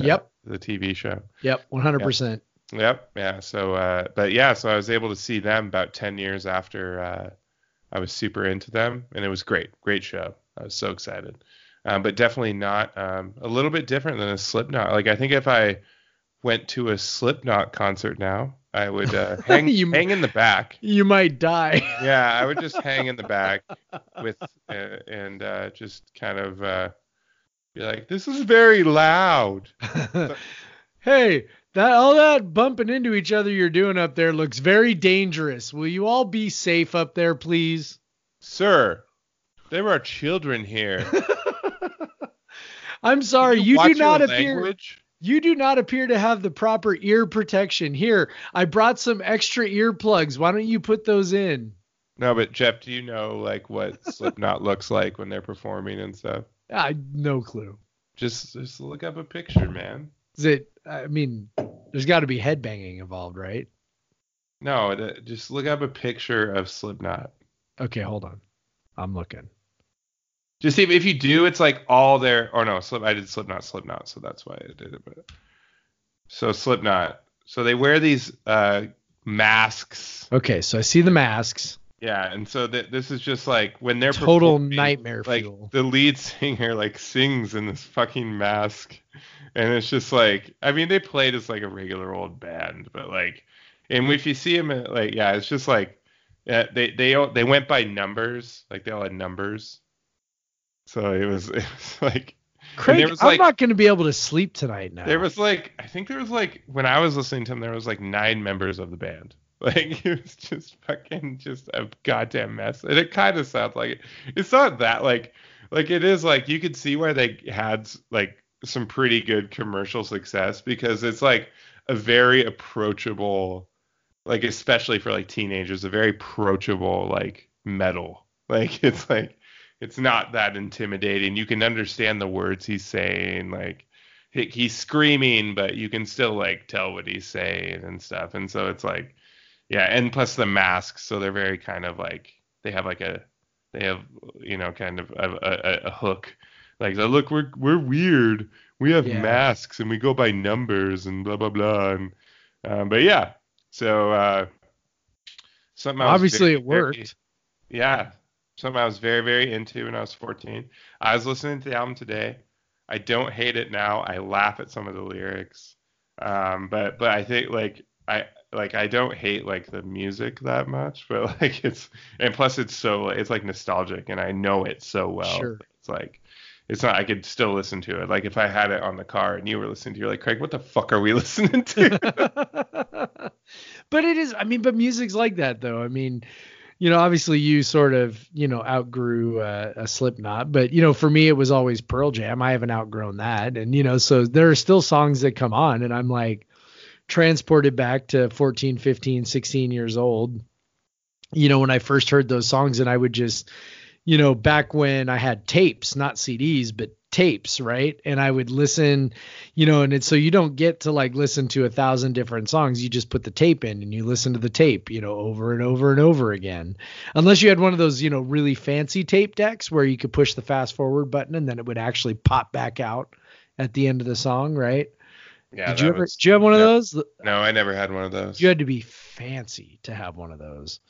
uh, Yep. the TV show Yep. 100%. Yep. Yeah. So, uh, but yeah, so I was able to see them about 10 years after uh, I was super into them, and it was great. Great show. I was so excited. Um, but definitely not um, a little bit different than a Slipknot. Like I think if I went to a Slipknot concert now, I would uh, hang You- hang in the back. You might die. Yeah, I would just hang in the back with uh, and uh, just kind of uh, be like, "This is very loud." hey, that all that bumping into each other you're doing up there looks very dangerous. Will you all be safe up there, please? Sir, there are children here. I'm sorry, Can you, do not appear language? you do not appear to have the proper ear protection. Here, I brought some extra earplugs. Why don't you put those in? No, but Jeff, do you know like what Slipknot looks like when they're performing and stuff? I no clue. Just just look up a picture, man. Is it I mean, there's got to be headbanging involved, right? No, just look up a picture of Slipknot. Okay, hold on. I'm looking. Just see if, if you do, it's like all their or no, Slip I did Slipknot, Slipknot, so that's why I did it. But so Slipknot, so they wear these uh masks. Okay, so I see the masks. Yeah, and so th- this is just like when they're Total nightmare like fuel. the lead singer like sings in this fucking mask and it's just like i mean they played as like a regular old band but like and if you see them uh, like yeah it's just like yeah, they they all- they went by numbers like they all had numbers so it was it was like Craig, was, I'm like- not going to be able to sleep tonight now. there was like i think there was like when i was listening to them there was like nine members of the band like it was just fucking just a goddamn mess. And it kind of sounds like it it's not that like like it is like you could see where they had like some pretty good commercial success because it's like a very approachable like especially for like teenagers a very approachable like metal. Like it's like it's not that intimidating. You can understand the words he's saying like he, he's screaming but you can still like tell what he's saying and stuff. And so it's like yeah and plus the masks so they're very kind of like they have like a they have you know kind of a, a, a hook like look we're we're weird we have Yeah. masks and we go by numbers and blah blah blah and um, but yeah so uh something I Obviously, very, it worked. very- yeah something I was very very into when I was 14 I was listening to the album today I don't hate it now. I laugh at some of the lyrics. Um, but but I think like I like I don't hate like the music that much, but like it's and plus it's so it's like nostalgic and I know it so well. Sure. It's like it's not I could still listen to it. Like if I had it on the car and you were listening to it, you're like, Craig, what the fuck are we listening to? but it is I mean, but music's like that though. I mean, you know, obviously you sort of, you know, outgrew uh, a Slipknot, but you know, for me it was always Pearl Jam. I haven't outgrown that, and you know, so there are still songs that come on, and I'm like transported back to 14, 15, 16 years old. You know, when I first heard those songs, and I would just, you know, back when I had tapes, not CDs, but tapes, right? And I would listen, you know, and it's so you don't get to like listen to a thousand different songs. You just put the tape in and you listen to the tape, you know, over and over and over again. Unless you had one of those, you know, really fancy tape decks where you could push the fast forward button and then it would actually pop back out at the end of the song, right? Yeah. did you ever was- did you have one of those? No, I never had one of those. You had to be fancy to have one of those.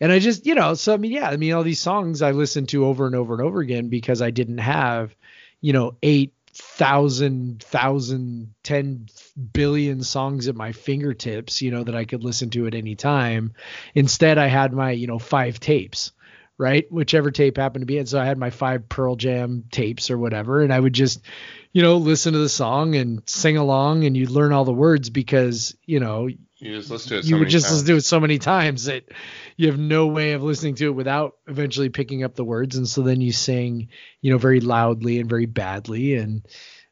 And I just, you know, so I mean, yeah, I mean, all these songs I listened to over and over and over again because I didn't have, you know, eight thousand, thousand, ten billion songs at my fingertips, you know, that I could listen to at any time. Instead, I had my, you know, five tapes, right? Whichever tape happened to be. And so I had my five Pearl Jam tapes or whatever, and I would just, you know, listen to the song and sing along, and you'd learn all the words because, you know, You just listen to it. So you would just times. listen to it so many times that you have no way of listening to it without eventually picking up the words and so then you sing you know very loudly and very badly and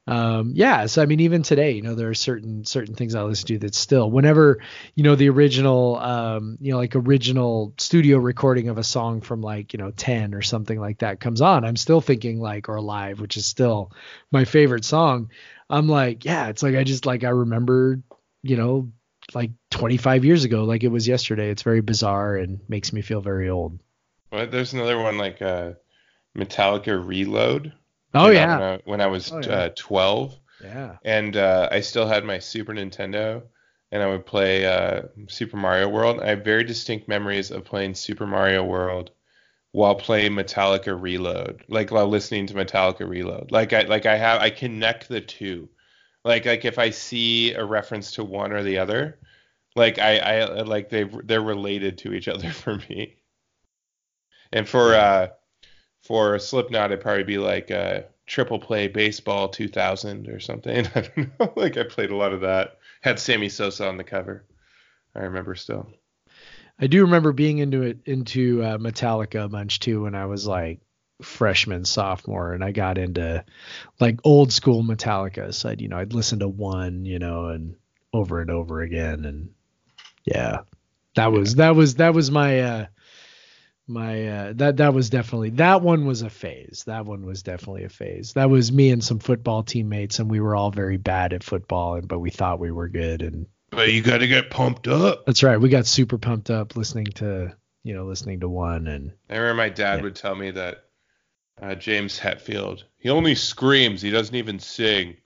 um yeah so i mean even today you know there are certain certain things i listen to that still whenever you know the original um you know like original studio recording of a song from like you know 10 or something like that comes on i'm still thinking like or live which is still my favorite song. I'm like yeah it's like i just like i remember you know like 25 years ago like it was yesterday. It's very bizarre and makes me feel very old. Well, there's another one like uh, Metallica Reload. Oh yeah When I, when I was Oh, yeah. uh, 12, yeah and uh, I still had my Super Nintendo, and I would play uh, Super Mario World. I have very distinct memories of playing Super Mario World while playing Metallica Reload, like while listening to Metallica Reload. Like I like I have I connect the two. Like like if I see a reference to one or the other, like I I like they they're related to each other for me. And for uh for a Slipknot it'd probably be like uh Triple Play Baseball 2000 or something. I don't know. Like I played a lot of that. Had Sammy Sosa on the cover. I remember still. i do remember being into it into uh, metallica a bunch too when i was like freshman sophomore and i got into like old school metallica so i'd you know i'd listen to one you know and over and over again and yeah that was that was that was my uh my uh that that was definitely that one was a phase that one was definitely a phase that was me and some football teammates and we were all very bad at football and but we thought we were good and But you got to get pumped up. that's right we got super pumped up listening to you know listening to one and I remember my dad Yeah. would tell me that uh, James Hetfield, he only screams, he doesn't even sing.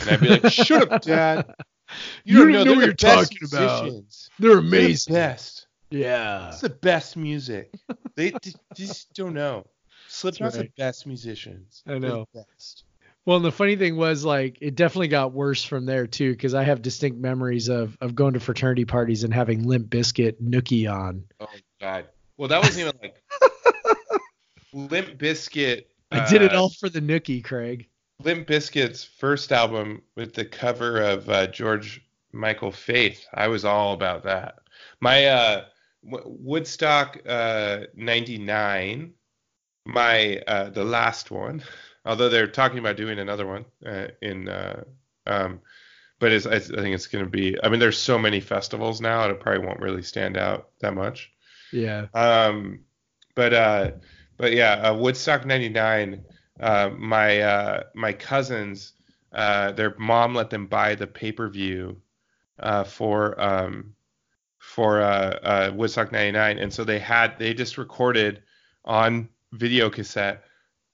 And I'd be like, "Shut up, Dad! You don't know They're what you're best talking about. they're They're amazing the best. Yeah It's the best music. They d- just don't know. Slipknot's right. the best musicians. I know. best. Well, and the funny thing was like it definitely got worse from there too, because I have distinct memories of of going to fraternity parties and having Limp Bizkit Nookie on. Oh God. Well, that wasn't even like Limp Bizkit. I did it uh, all for the Nookie, Craig. Limp Bizkit's first album with the cover of uh, George Michael Faith. I was all about that. My uh, Woodstock uh, '99, my uh, the last one. Although they're talking about doing another one uh, in, uh, um, but it's, I think it's going to be. I mean, there's so many festivals now, it probably won't really stand out that much. Yeah. Um, but uh, but yeah, uh, Woodstock '99. Uh, my uh, my cousins, uh, their mom let them buy the pay per view uh, for um, for uh, uh, Woodstock '99, and so they had they just recorded on video cassette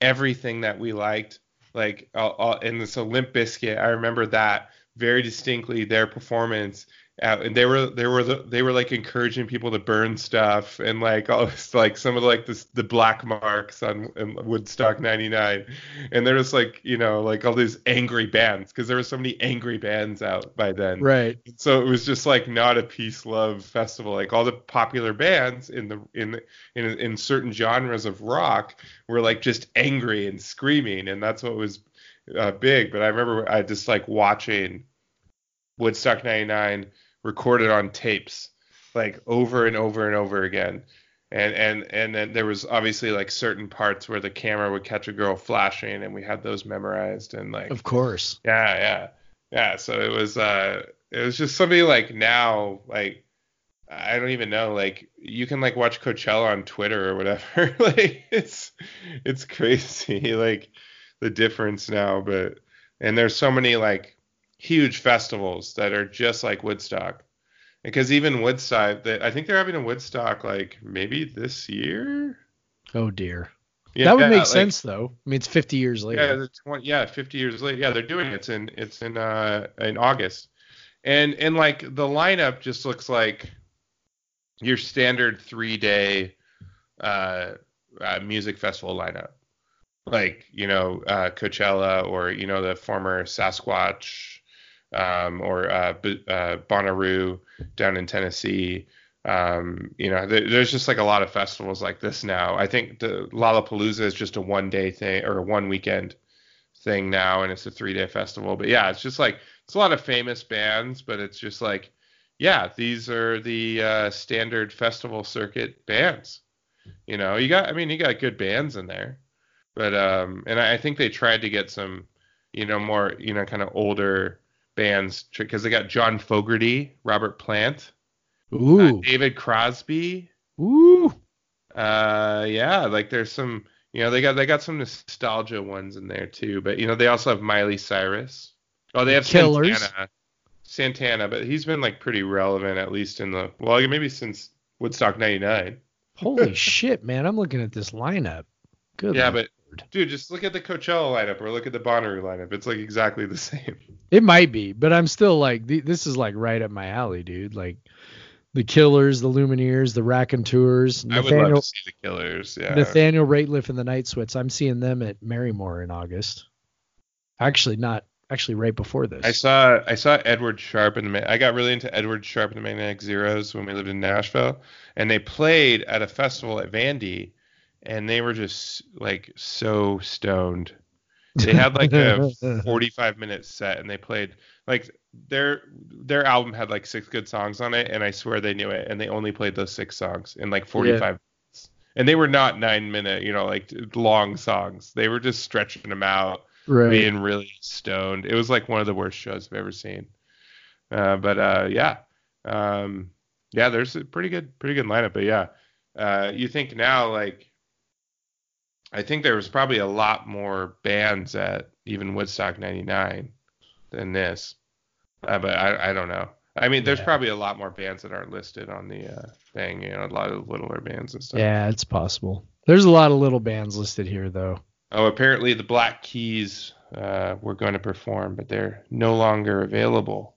everything that we liked, like all, all, and so Bizkit. I remember that very distinctly, their performance. Out, and they were they were the, they were like encouraging people to burn stuff and like all this like some of like this the black marks on Woodstock '99, and they're just like you know like all these angry bands because there were so many angry bands out by then. Right. So it was just like not a peace love festival. Like all the popular bands in the in in in certain genres of rock were like just angry and screaming, and that's what was uh, big. But I remember I just like watching Woodstock '99 recorded on tapes, like over and over and over again. And and and then there was obviously like certain parts where the camera would catch a girl flashing, and we had those memorized. And like, of course, yeah, yeah, yeah. So it was uh, it was just something like now, like I don't even know, like you can like watch Coachella on Twitter or whatever. like it's it's crazy, like the difference now. But and there's so many like huge festivals that are just like Woodstock. Because even Woodstock, that I think they're having a Woodstock like maybe this year. Oh dear. Yeah, that would make like, sense though. I mean, it's 50 years later. Yeah, 20, yeah, 50 years later. Yeah, they're doing it. It's in it's in uh in August, and and like the lineup just looks like your standard three day uh, uh, music festival lineup, like you know uh, Coachella or you know the former Sasquatch um, or uh, B- uh, Bonnaroo down in Tennessee. Um, you know, there, there's just like a lot of festivals like this now. I think the Lollapalooza is just a one day thing or a one weekend thing now, and it's a three day festival. But yeah, it's just like it's a lot of famous bands, but it's just like, yeah, these are the uh, standard festival circuit bands. You know, you got, I mean, you got good bands in there, but um, and I, I think they tried to get some, you know, more, you know, kind of older bands because they got John Fogerty, Robert Plant, Ooh. Uh, David Crosby. Ooh. Uh, yeah, like there's some, you know, they got they got some nostalgia ones in there too, but you know they also have Miley Cyrus. Oh, they have Killers. Santana. Santana, but he's been like pretty relevant at least in the well, maybe since Woodstock '99. Holy shit, man! I'm looking at this lineup. Good. Yeah, but dude, just look at the Coachella lineup or look at the Bonnaroo lineup. It's like exactly the same. It might be, but I'm still like, this is like right up my alley, dude. Like the Killers, the Lumineers, the Raconteurs. Nathaniel, I would love to see the Killers. Yeah. Nathaniel Rateliff and the Night Sweats. I'm seeing them at Marymoor in August. Actually, not actually right before this. I saw I saw Edward Sharpe and the I got really into Edward Sharpe and the Magnetic Zeros when we lived in Nashville, and they played at a festival at Vandy, and they were just like so stoned they had like a 45 minute set and they played like their their album had like six good songs on it and I swear they knew it and they only played those six songs in like 45 yeah. minutes. And they were not 9 minute, you know, like long songs. They were just stretching them out, right. being really stoned. It was like one of the worst shows I've ever seen. Uh, but uh, yeah. Um, yeah, there's a pretty good pretty good lineup, but yeah. Uh, you think now like I think there was probably a lot more bands at even Woodstock 99 than this. Uh, but I, I don't know. I mean, there's yeah. probably a lot more bands that aren't listed on the uh, thing, you know, a lot of littler bands and stuff. Yeah, it's possible. There's a lot of little bands listed here, though. Oh, apparently the Black Keys uh, were going to perform, but they're no longer available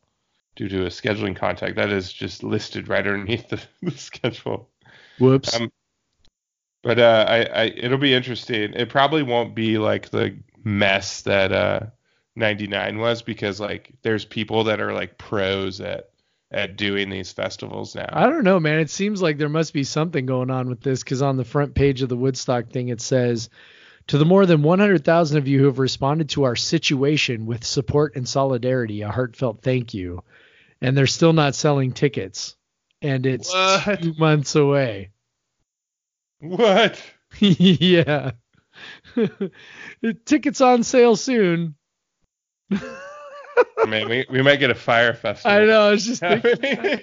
due to a scheduling contact. That is just listed right underneath the, the schedule. Whoops. Um, but uh, I, I, it'll be interesting. It probably won't be like the mess that uh, 99 was because like there's people that are like pros at at doing these festivals now. I don't know, man. It seems like there must be something going on with this because on the front page of the Woodstock thing it says. To the more than 100,000 of you who have responded to our situation with support and solidarity, a heartfelt thank you. And they're still not selling tickets. And it's what? two months away. What? yeah. Tickets on sale soon. Man, we, we might get a Fyre festival. I know. I was just thinking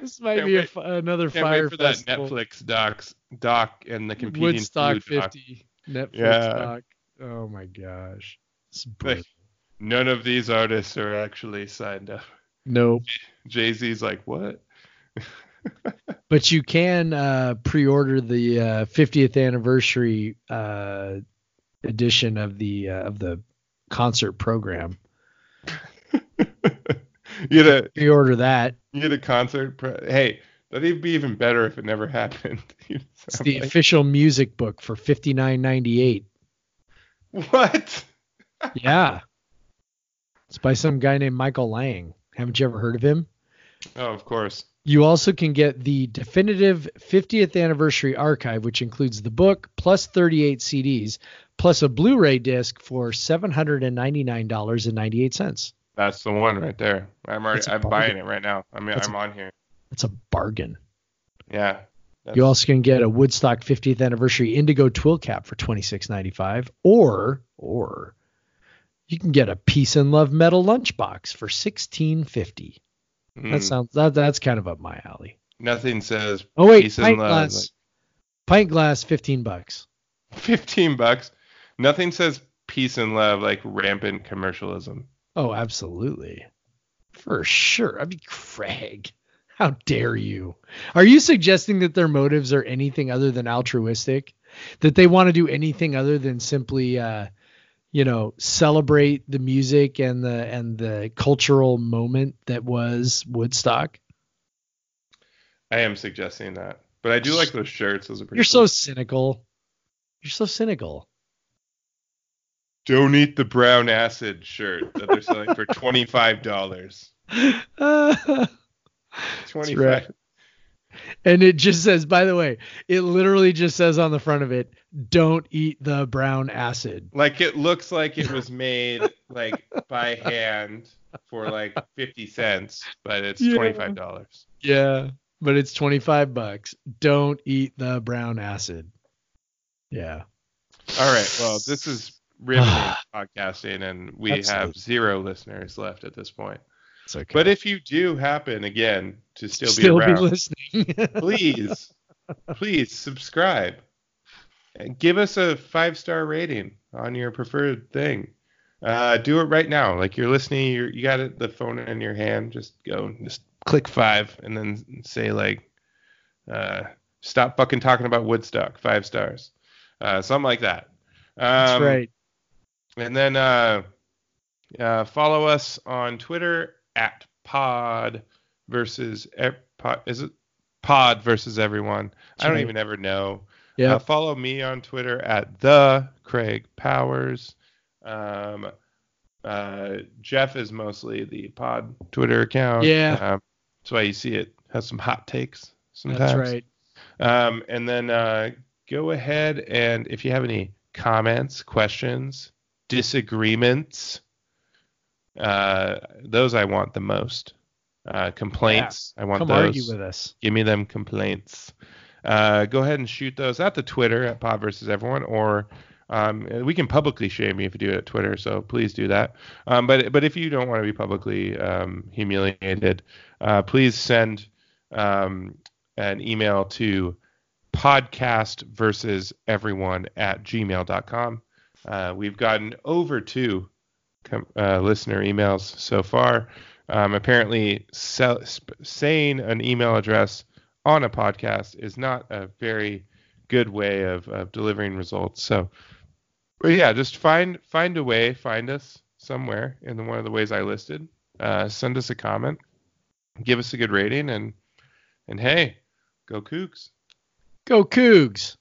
this might can't be wait, a, another can't Fyre wait for festival. that Netflix docs doc and the competing Woodstock 50 Netflix yeah. doc. Oh my gosh. Like, none of these artists are actually signed up. Nope. Jay Z's like, what? But you can uh, pre-order the uh, 50th anniversary uh, edition of the uh, of the concert program. you get a Pre-order that. you get a concert. Pre- hey, that'd be even better if it never happened. It's the like- official music book for fifty nine ninety eight. what? Yeah. It's by some guy named Michael Lang. Haven't you ever heard of him? Oh, of course. You also can get the definitive 50th anniversary archive, which includes the book plus 38 CDs, plus a Blu-ray disc for $799.98. That's the one right there. I'm already. I'm buying it right now. I mean, I'm a- on here. That's a bargain. Yeah. You also can get a Woodstock 50th anniversary Indigo twill cap for $26.95, or or you can get a Peace and Love metal lunchbox for $16.50. mm, That sounds that that's kind of up my alley. nothing says Oh wait, peace and pint love. glass. Pint glass, 15 bucks. 15 bucks. Nothing says peace and love like rampant commercialism. Oh, absolutely. For sure. I mean, Craig, how dare you? Are you suggesting that their motives are anything other than altruistic? That they want to do anything other than simply, uh, you know, celebrate the music and the and the cultural moment that was Woodstock? I am suggesting that, but I do like those shirts. Those are pretty. You're cool. so cynical. You're so cynical. Don't eat the brown acid shirt that they're selling for twenty five dollars. Uh, Twenty right. five. And it just says, by the way, it literally just says on the front of it, don't eat the brown acid. Like it looks like it was made like by hand for like fifty cents, but it's Yeah. twenty five dollars. Yeah, but it's 25 bucks. Don't eat the brown acid. Yeah. All right. Well, this is riveting podcasting, and we have zero listeners left at this point. It's okay. But if you do happen again to still, still be be around, listening. please, please subscribe and give us a five star rating on your preferred thing. Uh, do it right now. Like you're listening, you're, you got it, the phone in your hand. Just go, just click five, and then say like, uh, "Stop fucking talking about Woodstock." Five stars, uh, something like that. That's Um, right. And then uh, uh, follow us on Twitter at Pod versus pod, is it Pod versus everyone? I don't right. even ever know. Yeah. Uh, follow me on Twitter at the Craig Powers. Um, uh, Jeff is mostly the Pod Twitter account. Yeah. Um, that's why you see it has some hot takes sometimes. That's right. Um, and then uh, go ahead and if you have any comments, questions, disagreements, uh, those I want the most. Uh, complaints, I want Come those. argue with us. Give me them complaints. Uh, go ahead and shoot those at the Twitter at Pod versus Everyone, or um, we can publicly shame you if you do it at Twitter. So please do that. Um, but but if you don't want to be publicly um, humiliated, uh, please send um, an email to podcast versus everyone at gmail.com. Uh, we've gotten over two com- uh, listener emails so far. Um, apparently, sp- saying an email address on a podcast is not a very good way of, of delivering results. So, yeah, just find find a way, find us somewhere in the, one of the ways I listed. Uh, send us a comment, give us a good rating, and and hey, go Cougs. Go Cougs.